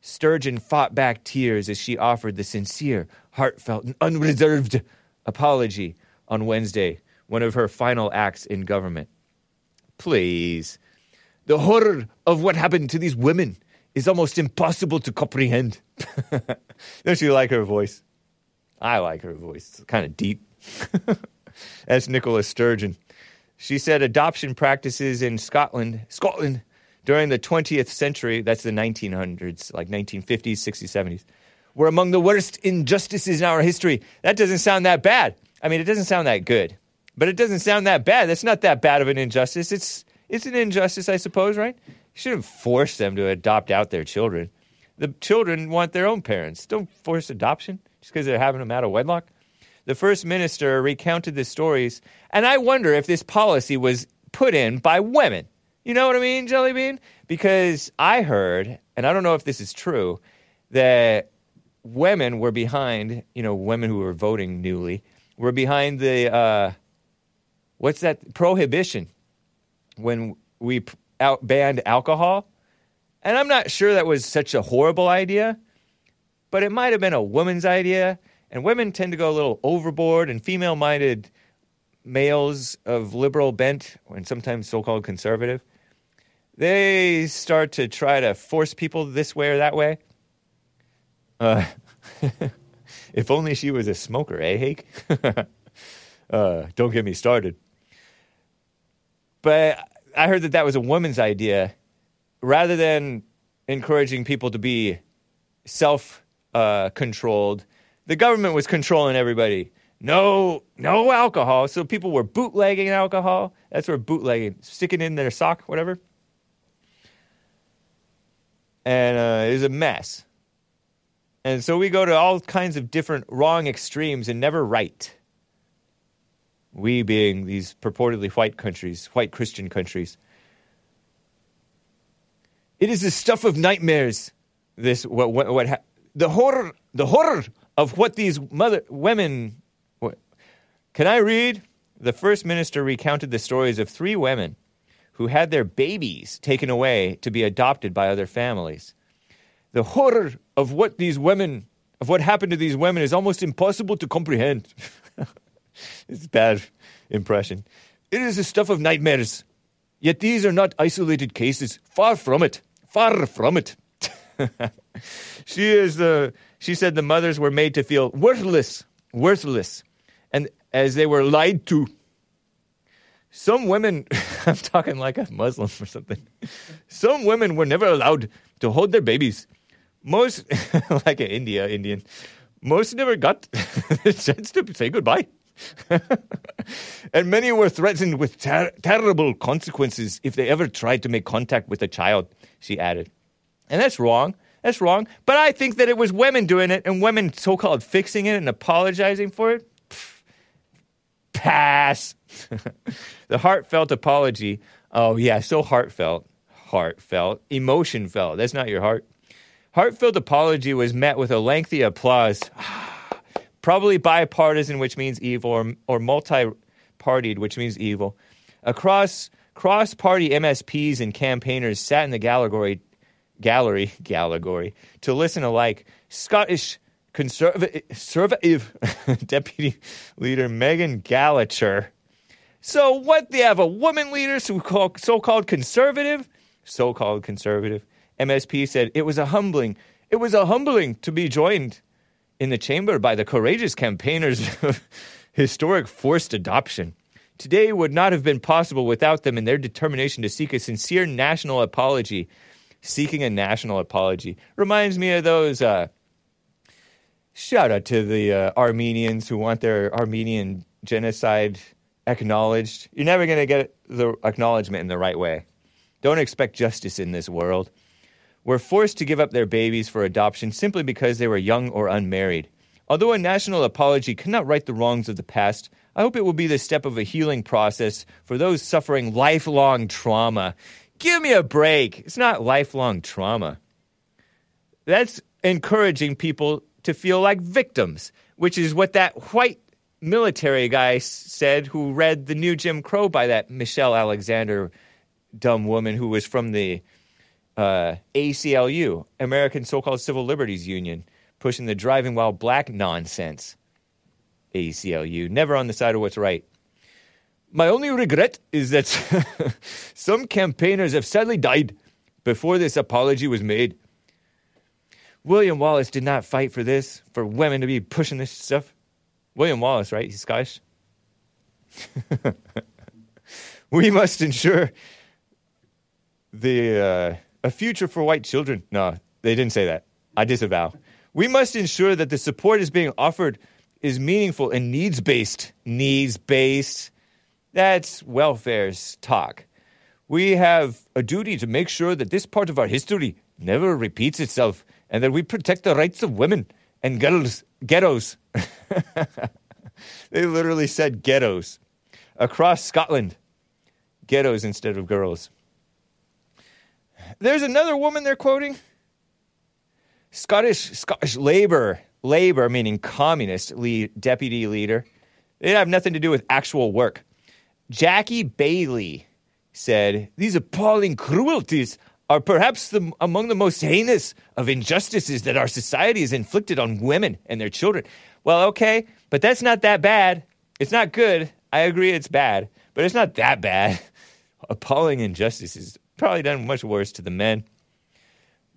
Sturgeon fought back tears as she offered the sincere, heartfelt, and unreserved apology on Wednesday one of her final acts in government. Please. The horror of what happened to these women is almost impossible to comprehend. Don't you like her voice? I like her voice. It's kind of deep. That's Nicola Sturgeon. She said adoption practices in Scotland, Scotland during the 20th century, that's the 1900s, like 1950s, 60s, 70s, were among the worst injustices in our history. That doesn't sound that bad. I mean, it doesn't sound that good, but it doesn't sound that bad. That's not that bad of an injustice. It's it's an injustice, I suppose, right? You shouldn't force them to adopt out their children. The children want their own parents. Don't force adoption just because they're having them out of wedlock. The first minister recounted the stories, and I wonder if this policy was put in by women. You know what I mean, Jelly Bean? Because I heard, and I don't know if this is true, that women were behind, you know, women who were voting newly, were behind the, uh, what's that, prohibition when we out banned alcohol. And I'm not sure that was such a horrible idea, but it might have been a woman's idea. And women tend to go a little overboard, and female minded males of liberal bent, and sometimes so called conservative, they start to try to force people this way or that way. Uh, if only she was a smoker, eh, Hake? uh, don't get me started. But I heard that that was a woman's idea. Rather than encouraging people to be self uh, controlled, the government was controlling everybody. No, no alcohol. So people were bootlegging alcohol. That's where bootlegging, sticking in their sock, whatever. And uh, it was a mess. And so we go to all kinds of different wrong extremes and never right. We being these purportedly white countries, white Christian countries. It is the stuff of nightmares. This what what, what ha- the horror the horror of what these mother women. What, can I read? The first minister recounted the stories of three women who had their babies taken away to be adopted by other families. The horror of what these women of what happened to these women is almost impossible to comprehend. it's a bad impression. It is the stuff of nightmares. Yet these are not isolated cases. Far from it. Far from it. she is the she said the mothers were made to feel worthless, worthless, and as they were lied to. Some women, I'm talking like a Muslim or something. Some women were never allowed to hold their babies. Most, like an India Indian, most never got the chance to say goodbye. and many were threatened with ter- terrible consequences if they ever tried to make contact with a child, she added. And that's wrong. That's wrong. But I think that it was women doing it and women so called fixing it and apologizing for it. Pff, pass. the heartfelt apology. Oh, yeah, so heartfelt. Heartfelt. Emotion felt. That's not your heart. Heartfelt apology was met with a lengthy applause. Probably bipartisan, which means evil, or, or multi partied, which means evil. Across cross party MSPs and campaigners sat in the gallery, gallery, gallery to listen alike. Scottish conservative, conservative deputy leader Meghan Gallacher. So what? They have a woman leader, so called so-called conservative, so-called conservative. MSP said it was a humbling. It was a humbling to be joined in the chamber by the courageous campaigners of historic forced adoption. Today would not have been possible without them and their determination to seek a sincere national apology. Seeking a national apology reminds me of those. Uh, shout out to the uh, Armenians who want their Armenian genocide acknowledged. You're never going to get the acknowledgement in the right way. Don't expect justice in this world. Were forced to give up their babies for adoption simply because they were young or unmarried. Although a national apology cannot right the wrongs of the past, I hope it will be the step of a healing process for those suffering lifelong trauma. Give me a break. It's not lifelong trauma. That's encouraging people to feel like victims, which is what that white military guy said who read the new Jim Crow by that Michelle Alexander dumb woman who was from the uh, ACLU, American So-Called Civil Liberties Union, pushing the driving while black nonsense. ACLU, never on the side of what's right. My only regret is that some campaigners have sadly died before this apology was made. William Wallace did not fight for this, for women to be pushing this stuff. William Wallace, right? He's Scottish. we must ensure the uh, a future for white children. No, they didn't say that. I disavow. We must ensure that the support is being offered is meaningful and needs based. Needs based. That's welfare's talk. We have a duty to make sure that this part of our history never repeats itself and that we protect the rights of women and girls, ghettos. they literally said ghettos across Scotland. Ghettos instead of girls. There's another woman they're quoting. Scottish Scottish Labour, Labour meaning communist lead, deputy leader. They have nothing to do with actual work. Jackie Baillie said, These appalling cruelties are perhaps the, among the most heinous of injustices that our society has inflicted on women and their children. Well, okay, but that's not that bad. It's not good. I agree it's bad, but it's not that bad. Appalling injustices probably done much worse to the men.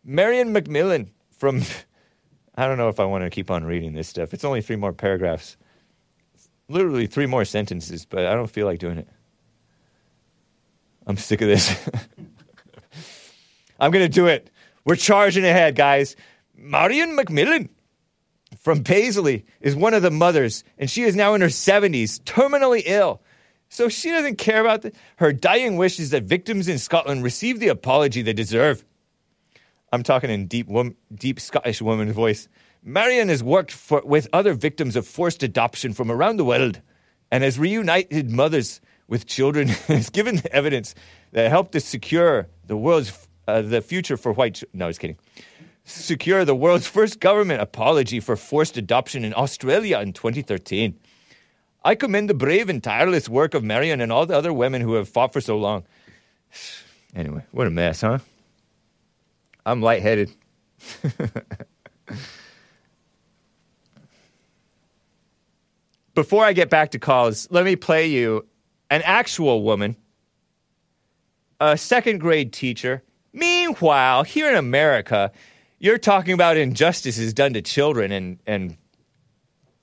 Marion McMillan from, I don't know if I want to keep on reading this stuff. It's only three more paragraphs, literally three more sentences, but I don't feel like doing it. I'm sick of this. I'm going to do it. We're charging ahead, guys. Marion McMillan from Paisley is one of the mothers, and she is now in her 70s, terminally ill. So she doesn't care about the, her dying wish is that victims in Scotland receive the apology they deserve. I'm talking in deep, wom- deep Scottish woman's voice. Marion has worked for, with other victims of forced adoption from around the world and has reunited mothers with children has given evidence that helped to secure the world's uh, the future for white. Ch- no, I was kidding. Secure the world's first government apology for forced adoption in Australia in 2013. I commend the brave and tireless work of Marion and all the other women who have fought for so long. Anyway, what a mess, huh? I'm lightheaded. Before I get back to calls, let me play you an actual woman, a second grade teacher. Meanwhile, here in America, you're talking about injustices done to children and, and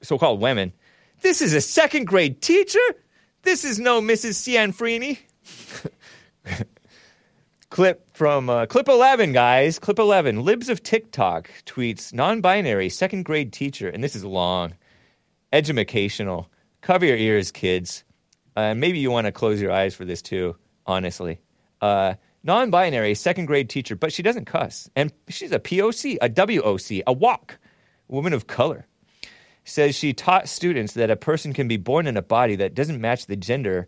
so called women. This is a second grade teacher? This is no Mrs. Cianfrini. Clip from uh, clip 11, guys. Clip 11. Libs of TikTok tweets non binary second grade teacher, and this is long, educational. Cover your ears, kids. Uh, maybe you want to close your eyes for this too, honestly. Uh, non binary second grade teacher, but she doesn't cuss. And she's a POC, a WOC, a walk, woman of color. Says she taught students that a person can be born in a body that doesn't match the gender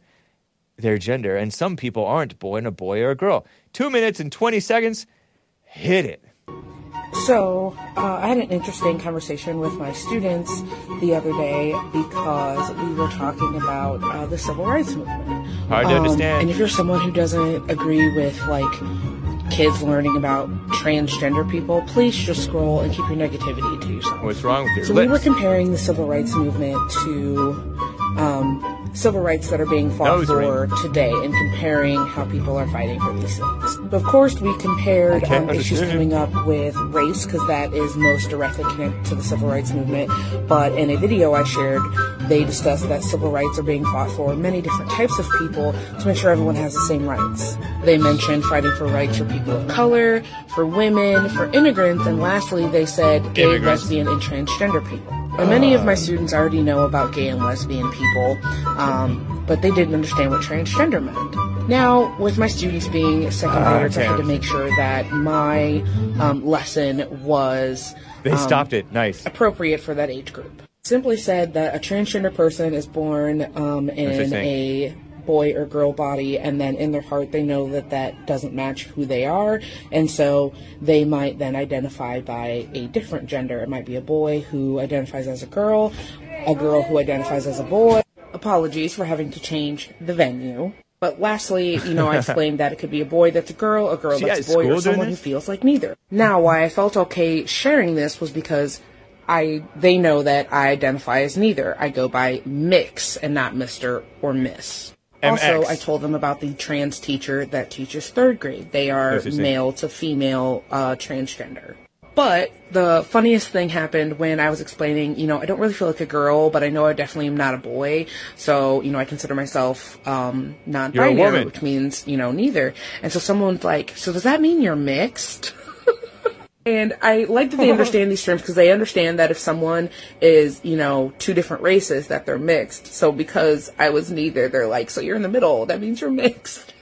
their gender, and some people aren't born a boy or a girl. Two minutes and 20 seconds, hit it. So, uh, I had an interesting conversation with my students the other day because we were talking about uh, the civil rights movement. Hard to Um, understand. And if you're someone who doesn't agree with like kids learning about transgender people, please just scroll and keep your negativity to yourself. What's wrong with your So we were comparing the civil rights movement to um, civil rights that are being fought Nose for today and comparing how people are fighting for these things. Of course, we compared um, issues coming up with race because that is most directly connected to the civil rights movement. But in a video I shared, they discussed that civil rights are being fought for many different types of people to make sure everyone has the same rights. They mentioned fighting for rights for people of color, for women, for immigrants, and lastly, they said gay, lesbian, and transgender people. And many of my students already know about gay and lesbian people, um, but they didn't understand what transgender meant. Now, with my students being second Ah, graders, I had to make sure that my um, lesson was They um, stopped it. Nice. appropriate for that age group. Simply said that a transgender person is born um, in a boy or girl body, and then in their heart they know that that doesn't match who they are, and so they might then identify by a different gender. It might be a boy who identifies as a girl, a girl who identifies as a boy. Apologies for having to change the venue. But lastly, you know, I explained that it could be a boy that's a girl, a girl She that's a boy, or someone who feels like neither. Now, why I felt okay sharing this was because I they know that I identify as neither. I go by mix and not Mr. or Miss. Also, MX. I told them about the trans teacher that teaches third grade. They are What's his name? male to female uh, transgender. But the funniest thing happened when I was explaining, you know, I don't really feel like a girl, but I know I definitely am not a boy. So, you know, I consider myself um, non binary, which means, you know, neither. And so someone's like, so does that mean you're mixed? And I like that they understand these terms because they understand that if someone is, you know, two different races, that they're mixed. So because I was neither, they're like, so you're in the middle. That means you're mixed.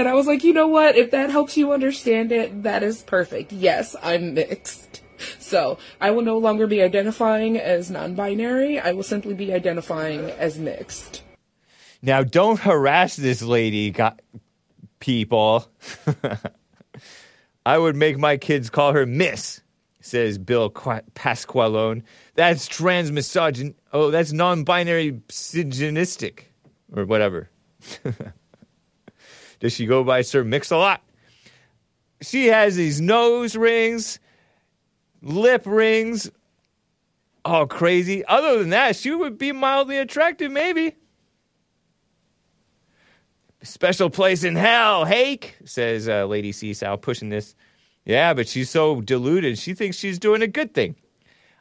And I was like, you know what? If that helps you understand it, that is perfect. Yes, I'm mixed. So I will no longer be identifying as non-binary. I will simply be identifying as mixed. Now, don't harass this lady, go- people. I would make my kids call her Miss, says Bill Qua- Pasqualone. That's transmisogyn. Oh, that's non-binary misogynistic, or whatever. Does she go by Sir Mix-a-Lot? She has these nose rings, lip rings, all crazy. Other than that, she would be mildly attractive, maybe. Special place in hell, Hake, says uh, Lady Seesaw, pushing this. Yeah, but she's so deluded. She thinks she's doing a good thing.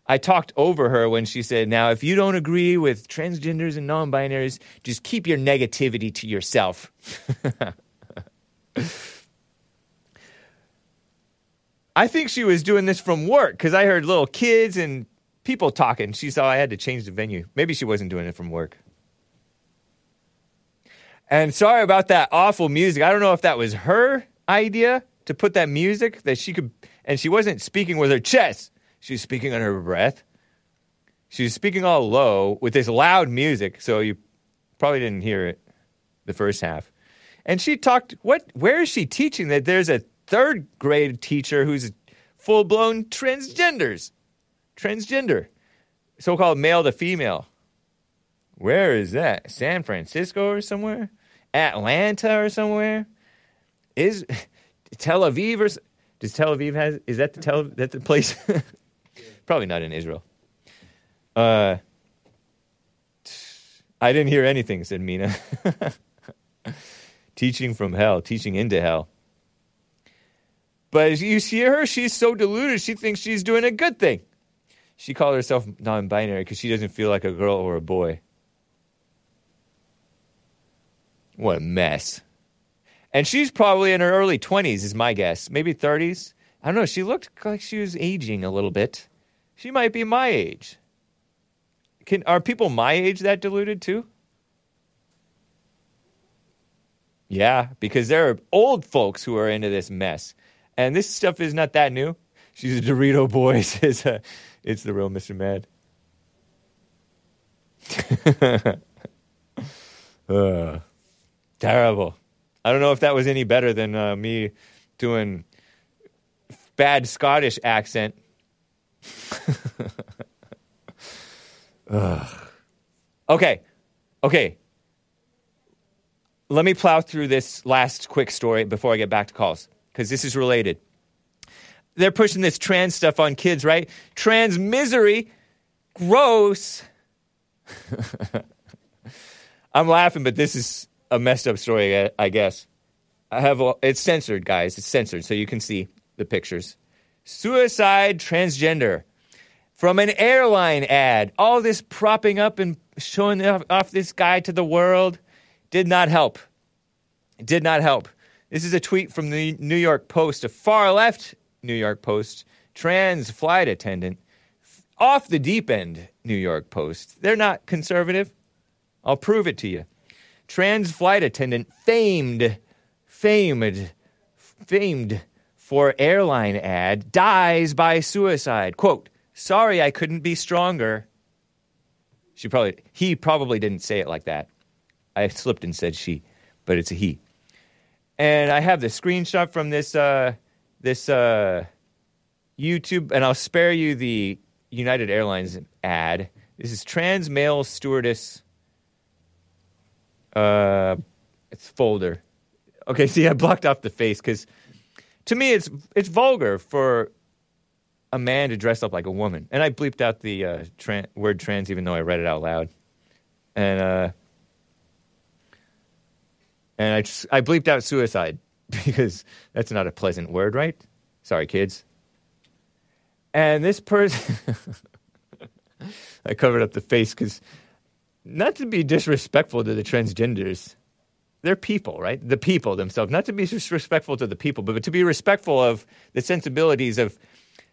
I talked over her when she said, Now, if you don't agree with transgenders and non binaries, just keep your negativity to yourself. I think she was doing this from work because I heard little kids and people talking. She saw I had to change the venue. Maybe she wasn't doing it from work. And sorry about that awful music. I don't know if that was her idea to put that music that she could, and she wasn't speaking with her chest. She was speaking under her breath. She was speaking all low with this loud music, so you probably didn't hear it the first half. And she talked, what, where is she teaching that there's a third grade teacher who's full blown transgenders? Transgender, so called male to female. Where is that? San Francisco or somewhere? Atlanta or somewhere? Is Tel Aviv or does Tel Aviv has is that the Tel that the place? Probably not in Israel. Uh, I didn't hear anything," said Mina. teaching from hell, teaching into hell. But you see her, she's so deluded. She thinks she's doing a good thing. She called herself non-binary because she doesn't feel like a girl or a boy. What a mess. And she's probably in her early 20s, is my guess. Maybe 30s. I don't know. She looked like she was aging a little bit. She might be my age. Can, are people my age that deluded too? Yeah, because there are old folks who are into this mess. And this stuff is not that new. She's a Dorito boy, says uh, it's the real Mr. Mad. uh, terrible. I don't know if that was any better than uh, me doing bad Scottish accent. Okay, okay. Let me plow through this last quick story before I get back to calls because this is related. They're pushing this trans stuff on kids, right? Trans misery, gross. I'm laughing, but this is a messed up story, I- guess. I have a, it's censored, guys. It's censored, so you can see the pictures. Suicide transgender from an airline ad. All this propping up and showing off this guy to the world did not help. Did not help. This is a tweet from the New York Post, a far left New York Post, trans flight attendant, off the deep end New York Post. They're not conservative. I'll prove it to you. Trans flight attendant famed, famed, famed for airline ad dies by suicide. Quote, sorry I couldn't be stronger. She probably, he probably didn't say it like that. I slipped and said she, but it's a he. And I have the screenshot from this uh, this uh, YouTube, and I'll spare you the United Airlines ad. This is trans male stewardess. Uh, it's folder. Okay, see, I blocked off the face because to me it's it's vulgar for a man to dress up like a woman, and I bleeped out the uh, tran- word trans even though I read it out loud. And uh, And I, just, I bleeped out suicide because that's not a pleasant word, right? Sorry, kids. And this person, I covered up the face because not to be disrespectful to the transgenders, they're people, right? The people themselves. Not to be disrespectful to the people, but to be respectful of the sensibilities of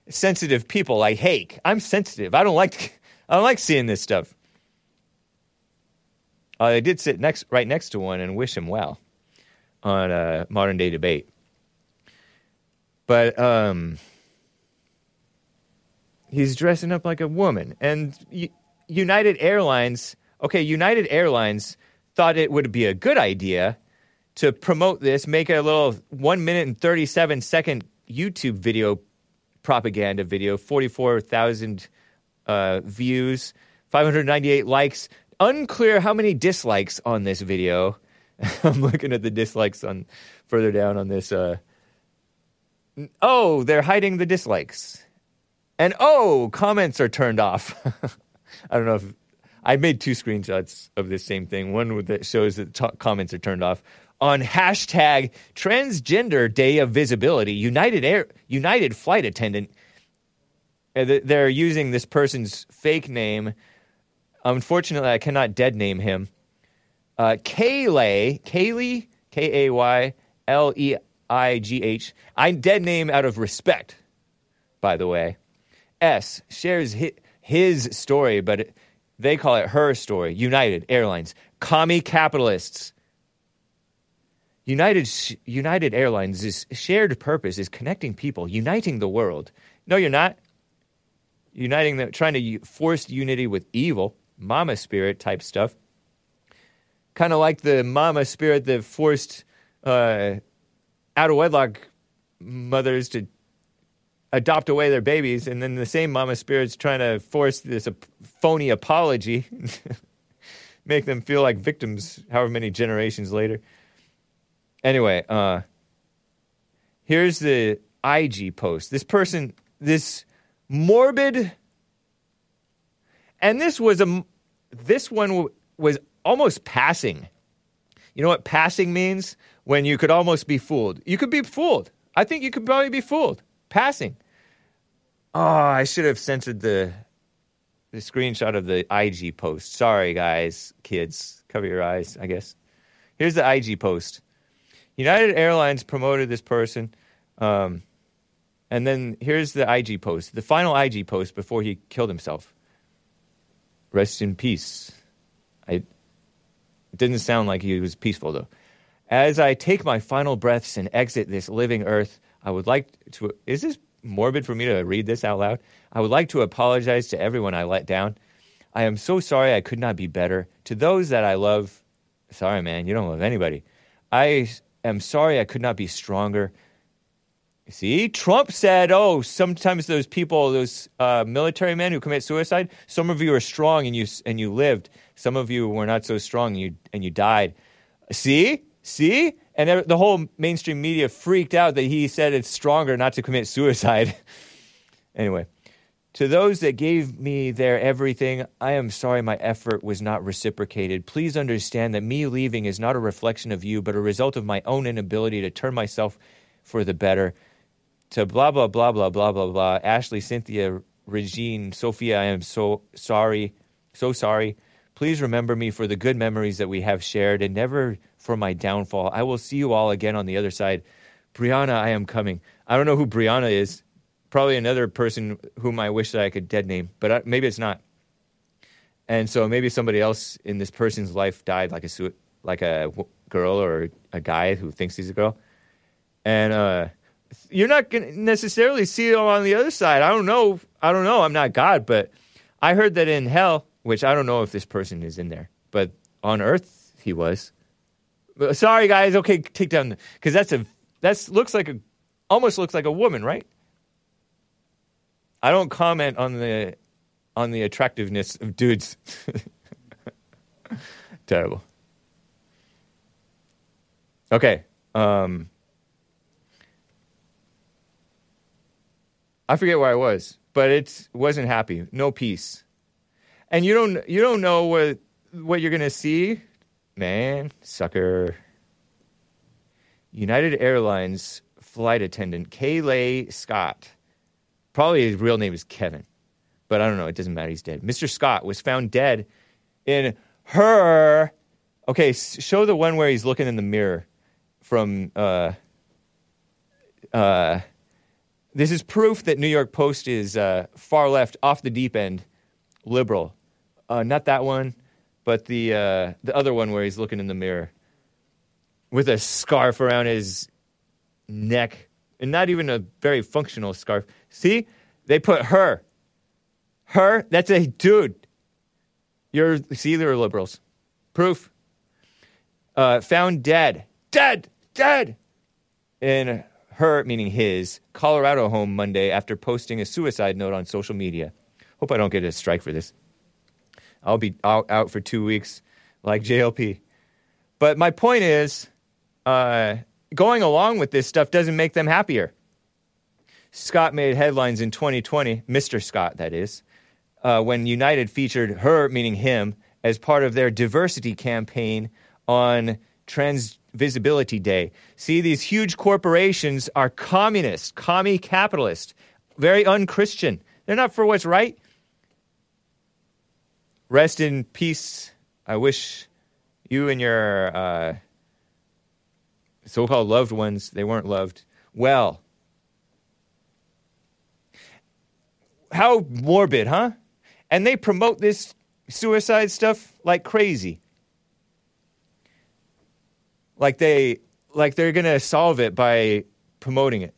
sensitive people like Hake. I'm sensitive. I don't like I don't like seeing this stuff. Uh, I did sit next right next to one and wish him well on a modern day debate. But um he's dressing up like a woman and United Airlines, okay, United Airlines thought it would be a good idea to promote this, make a little 1 minute and 37 second YouTube video propaganda video, 44,000 uh, views, 598 likes. Unclear how many dislikes on this video. I'm looking at the dislikes on further down on this. Uh, oh, they're hiding the dislikes. And oh, comments are turned off. I don't know if I made two screenshots of this same thing. One that shows that t- comments are turned off on hashtag Transgender Day of Visibility. United Air United flight attendant. They're using this person's fake name. Unfortunately, I cannot dead name him. Uh, Kaylay, Kaylee, K A Y L E I G H. I dead name out of respect, by the way. S shares his, story, but they call it her story. United Airlines, commie capitalists. United United Airlines' shared purpose is connecting people, uniting the world. No, you're not. Uniting the trying to force unity with evil, mama spirit type stuff. Kind of like the mama spirit that forced uh, out of wedlock mothers to adopt away their babies, and then the same mama spirit's trying to force this ap- phony apology, make them feel like victims, however many generations later. Anyway, uh, here's the IG post. This person, this morbid, and this was a, this one was almost passing. You know what passing means? When you could almost be fooled. You could be fooled. I think you could probably be fooled. Passing. Oh, I should have censored the the screenshot of the IG post. Sorry, guys, kids, cover your eyes. I guess. Here's the IG post. United Airlines promoted this person, um, and then here's the IG post. The final IG post before he killed himself. Rest in peace. I. It didn't sound like he was peaceful though. As I take my final breaths and exit this living earth, I would like to. Is this morbid for me to read this out loud? I would like to apologize to everyone I let down. I am so sorry I could not be better. To those that I love, sorry, man, you don't love anybody. I am sorry I could not be stronger. See, Trump said, "Oh, sometimes those people, those uh, military men who commit suicide, some of you are strong and you and you lived. Some of you were not so strong and you and you died." See, see, and the whole mainstream media freaked out that he said it's stronger not to commit suicide. anyway, to those that gave me their everything, I am sorry my effort was not reciprocated. Please understand that me leaving is not a reflection of you, but a result of my own inability to turn myself for the better. To blah, blah, blah, blah, blah, blah, blah. Ashley, Cynthia, Regine, Sophia, I am so sorry, so sorry. Please remember me for the good memories that we have shared and never for my downfall. I will see you all again on the other side. Brianna, I am coming. I don't know who Brianna is probably another person whom I wish that I could dead name, but I, maybe it's not. And so maybe somebody else in this person's life died, like a like a girl or a guy who thinks he's a girl, and uh, you're not going to necessarily see it on the other side. I don't know. I don't know. I'm not God, but I heard that in hell, which I don't know if this person is in there, but on earth he was. But sorry, guys. Okay, take down because that's a that's looks like a almost looks like a woman, right? I don't comment on the on the attractiveness of dudes. Terrible. Okay. Um, I forget where I was, but it wasn't happy. No peace. And you don't you don't know what what you're gonna see, man. Sucker. United Airlines flight attendant Kayleigh Scott. Probably his real name is Kevin, but I don't know. It doesn't matter. He's dead. Mr. Scott was found dead in her. Okay, show the one where he's looking in the mirror from. Uh, uh, this is proof that New York Post is uh, far left, off the deep end, liberal. Uh, not that one, but the uh, the other one where he's looking in the mirror with a scarf around his neck, and not even a very functional scarf. See, they put her, her. That's a dude. You're see, they're liberals. Proof. Uh, found dead, dead, dead in her, meaning his, Colorado home Monday after posting a suicide note on social media. Hope I don't get a strike for this. I'll be out, out for two weeks like JLP. But my point is, uh, going along with this stuff doesn't make them happier. Scott made headlines in 2020, Mr. Scott, that is, uh, when United featured her, meaning him, as part of their diversity campaign on Trans Visibility Day. See, these huge corporations are communist, commie capitalist, very unchristian. They're not for what's right. Rest in peace. I wish you and your uh, so called loved ones, they weren't loved, well. How morbid, huh? And they promote this suicide stuff like crazy. Like they like they're to solve it by promoting it.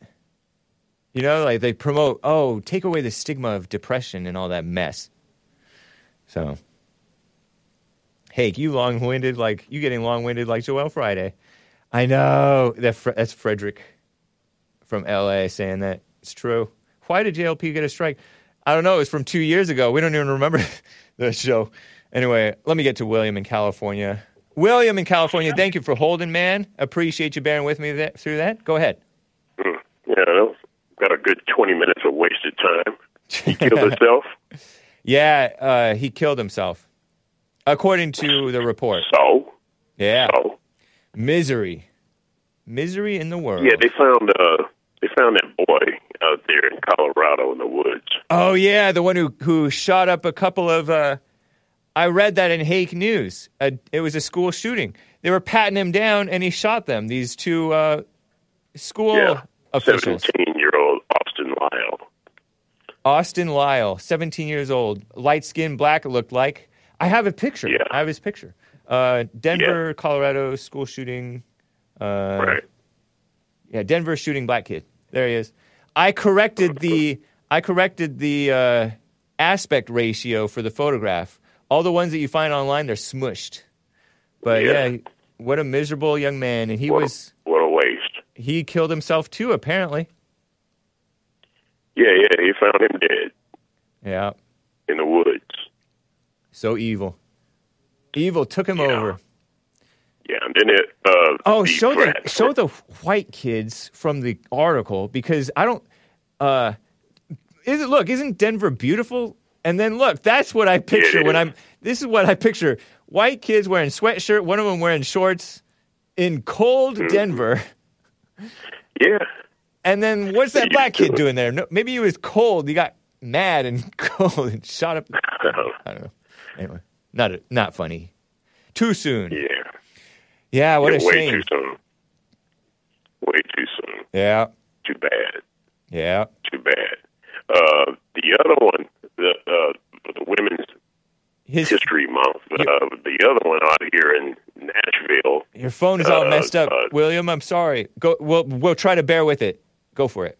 You know, like they promote, oh, take away the stigma of depression and all that mess. So, hey, you long-winded like you getting long-winded like Joel Friday. I know that Fre- that's Frederick from LA saying that it's true. Why did JLP get a strike? I don't know. It was from two years ago. We don't even remember the show. Anyway, let me get to William in California. William in California, thank you for holding, man. Appreciate you bearing with me that, through that. Go ahead. Hmm. Yeah, that got a good 20 minutes of wasted time. He killed himself. Yeah, uh, he killed himself, according to the report. So? Yeah. So? Misery. Misery in the world. Yeah, they found uh they found that boy out there in Colorado in the woods. Oh yeah, the one who who shot up a couple of. Uh, I read that in Hake News. Uh, it was a school shooting. They were patting him down, and he shot them. These two uh, school yeah. officials. 17 year old Austin Lyle. Austin Lyle, 17 years old, light skin, black. It looked like. I have a picture. Yeah. I have his picture. Uh, Denver, Colorado school shooting. Uh, right. Yeah, Denver shooting black kid. There he is. I corrected the I corrected the uh, aspect ratio for the photograph. All the ones that you find online, they're smushed. But Yeah. yeah, what a miserable young man, and he What a- was What a waste. he killed himself too. Apparently, Yeah, yeah, he found him dead yeah. in the woods. So evil. Evil took him over. Yeah, and then it. Uh, Oh, the show the show the white kids from the article because I don't. Uh, is it look? Isn't Denver beautiful? And then look, that's what I picture when. I'm. This is what I picture: white kids wearing sweatshirt, one of them wearing shorts, in cold Mm-hmm. Denver. Yeah. And then what's that black kid doing there? No, maybe he was cold. He got mad and cold and shot up. I don't know. Anyway, not not funny. Too soon. Yeah. Yeah, what Yeah, a way shame. too soon. Way too soon. Yeah, Too bad. yeah. Too bad. Uh, the other one, the uh, the Women's His History Month. Uh, the other one out here in Nashville. Your phone is all Uh, messed up, uh, William. I'm sorry. Go. We'll we'll try to bear with it. Go for it.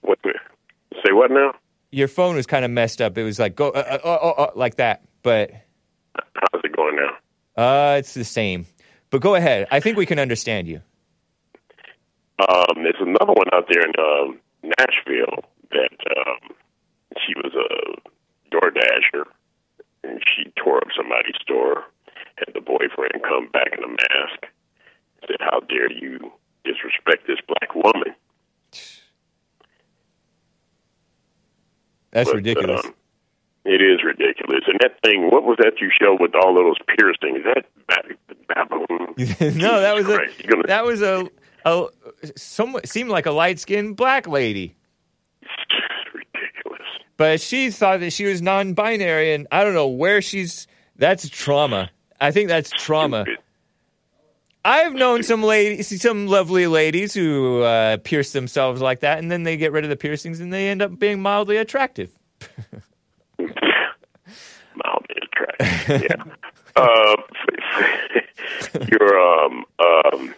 What? Say what now? Your phone was kind of messed up. It was like go uh, uh, uh, uh, uh, like that, but How's it going now? uh, it's the same. But go ahead. I think we can understand you. Um, there's another one out there in um, Nashville that um, she was a door dasher and she tore up somebody's store. Had the boyfriend come back in a mask. Said, "How dare you disrespect this black woman?" That's But, ridiculous. um, it is ridiculous. And that thing, what was that you showed with all those piercings? That ba- baboon. no, that was a Christ, you're gonna- that was a a somewhat seemed like a light skinned black lady. But she thought that she was non binary and I don't know where she's that's trauma. I think that's trauma. Stupid. I've known some ladies, some lovely ladies who uh, pierce themselves like that, and then they get rid of the piercings, and they end up being mildly attractive. Mildly attractive. Yeah. uh, your um um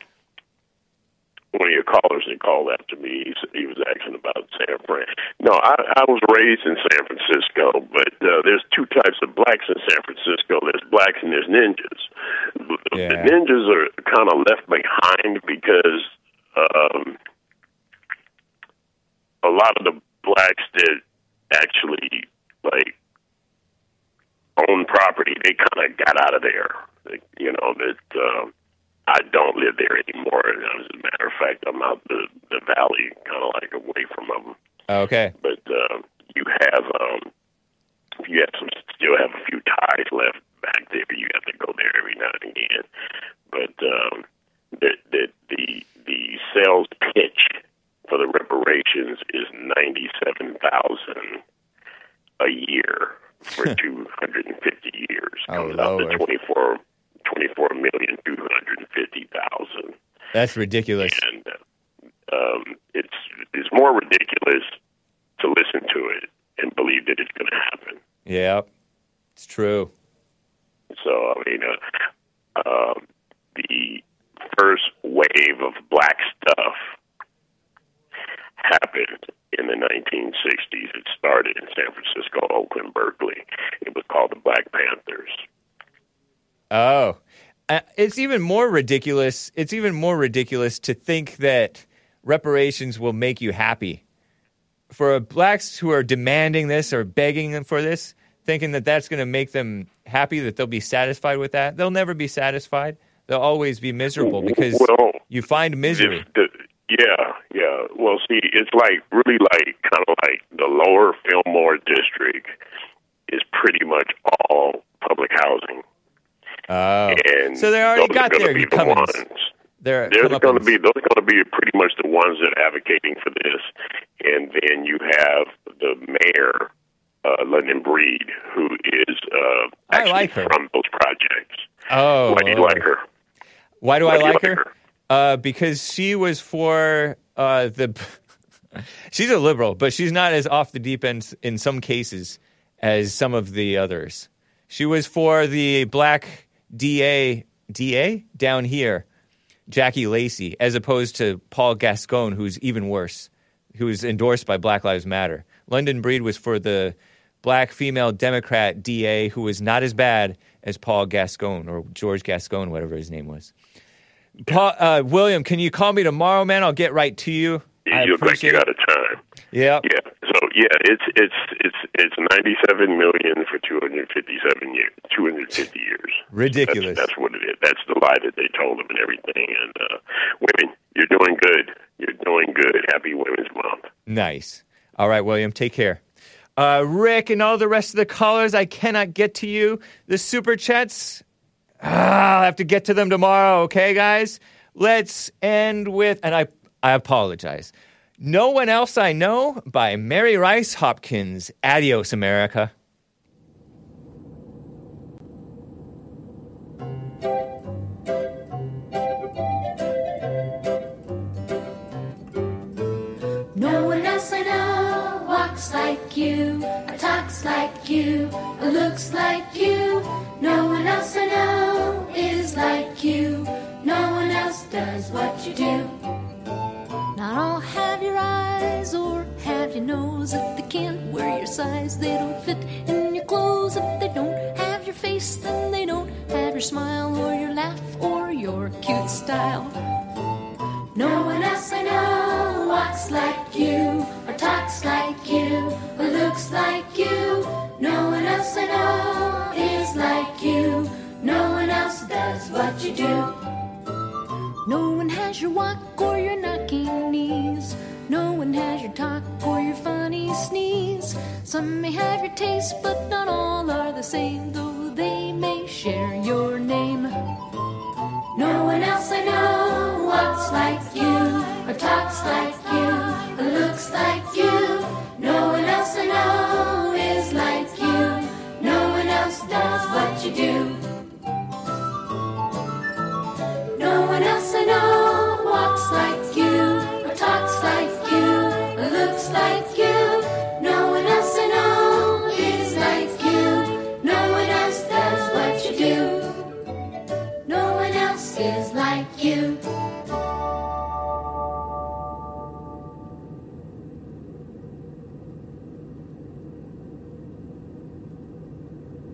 one of your callers that called after me, he, he was asking about San Fran. No, I, I was raised in San Francisco, but uh, there's two types of blacks in San Francisco. There's blacks and there's ninjas. The, the ninjas are kind of left behind because um, a lot of the blacks that actually like own property, they kind of got out of there. You know that um, I don't live there anymore. As a matter of fact, I'm out the the valley, kind of like away from them. Okay. But um, you have um, you have some still have a few ties left back there. You have to go there every now and again. But um, the the the the sales pitch for the reparations is ninety seven thousand a year for two hundred and fifty years. Oh, Comes out to twenty four twenty four million two hundred and fifty thousand That's ridiculous. and um, it's it's more ridiculous to listen to it and believe that it's going to happen. Yeah, it's true. So I mean, uh, um, the first wave of black stuff happened in the 1960s. It started in San Francisco, Oakland, Berkeley. It was called the Black Panthers. Oh, uh, it's even more ridiculous. It's even more ridiculous to think that reparations will make you happy. For blacks who are demanding this or begging them for this, thinking that that's going to make them happy, that they'll be satisfied with that, they'll never be satisfied. They'll always be miserable because Well, you find misery. The, yeah, yeah. Well, see, it's like really like kind of like the lower Fillmore district is pretty much all public housing. Oh, And so they already got their the Cummins. They're There's going to be those are going to be pretty much the ones that are advocating for this, and then you have the mayor, uh, London Breed, who is uh, actually like from those projects. Oh, Why do you oh. like her? Why do Why I do like like her? Uh, because she was for uh, the. she's a liberal, but she's not as off the deep end in some cases as some of the others. She was for the black DA DA down here, Jackie Lacey, as opposed to Paul Gascon, who's even worse, who's endorsed by Black Lives Matter. London Breed was for the black female Democrat DA, who was not as bad as Paul Gascon or George Gascon, whatever his name was. Paul, uh, William, can you call me tomorrow, man? I'll get right to you. I you look like appreciate you it. got a time. Yeah. Yeah. So yeah, it's it's it's it's ninety seven million for two hundred fifty seven years, two hundred fifty years. Ridiculous. That's, that's what it is. That's the lie that they told them and everything. And uh, women, you're doing good. You're doing good. Happy Women's Month. Nice. All right, William, take care. Uh, Rick and all the rest of the callers, I cannot get to you. The super chats, ah, I'll have to get to them tomorrow, okay, guys? Let's end with, and I, I apologize. No One Else I Know by Mary Rice Hopkins. Adios, America. No one else I know walks like you, or talks like you, or looks like you. No one else I know is like you. No one else does what you do. Not all have your eyes or have your nose. If they can't wear your size, they don't fit in your clothes. If they don't have your face, then they don't have your smile or your laugh or your cute style. No one else I know walks like you, or talks like you, or looks like you. No one else I know is like you. No one else does what you do. No one has your walk or your knocking knees. No one has your talk or your funny sneeze. Some may have your taste, but not all are the same, though they may share your name. No one else I know walks like you, or talks like you, or looks like you. No one else I know is like you. No one else does what you do. One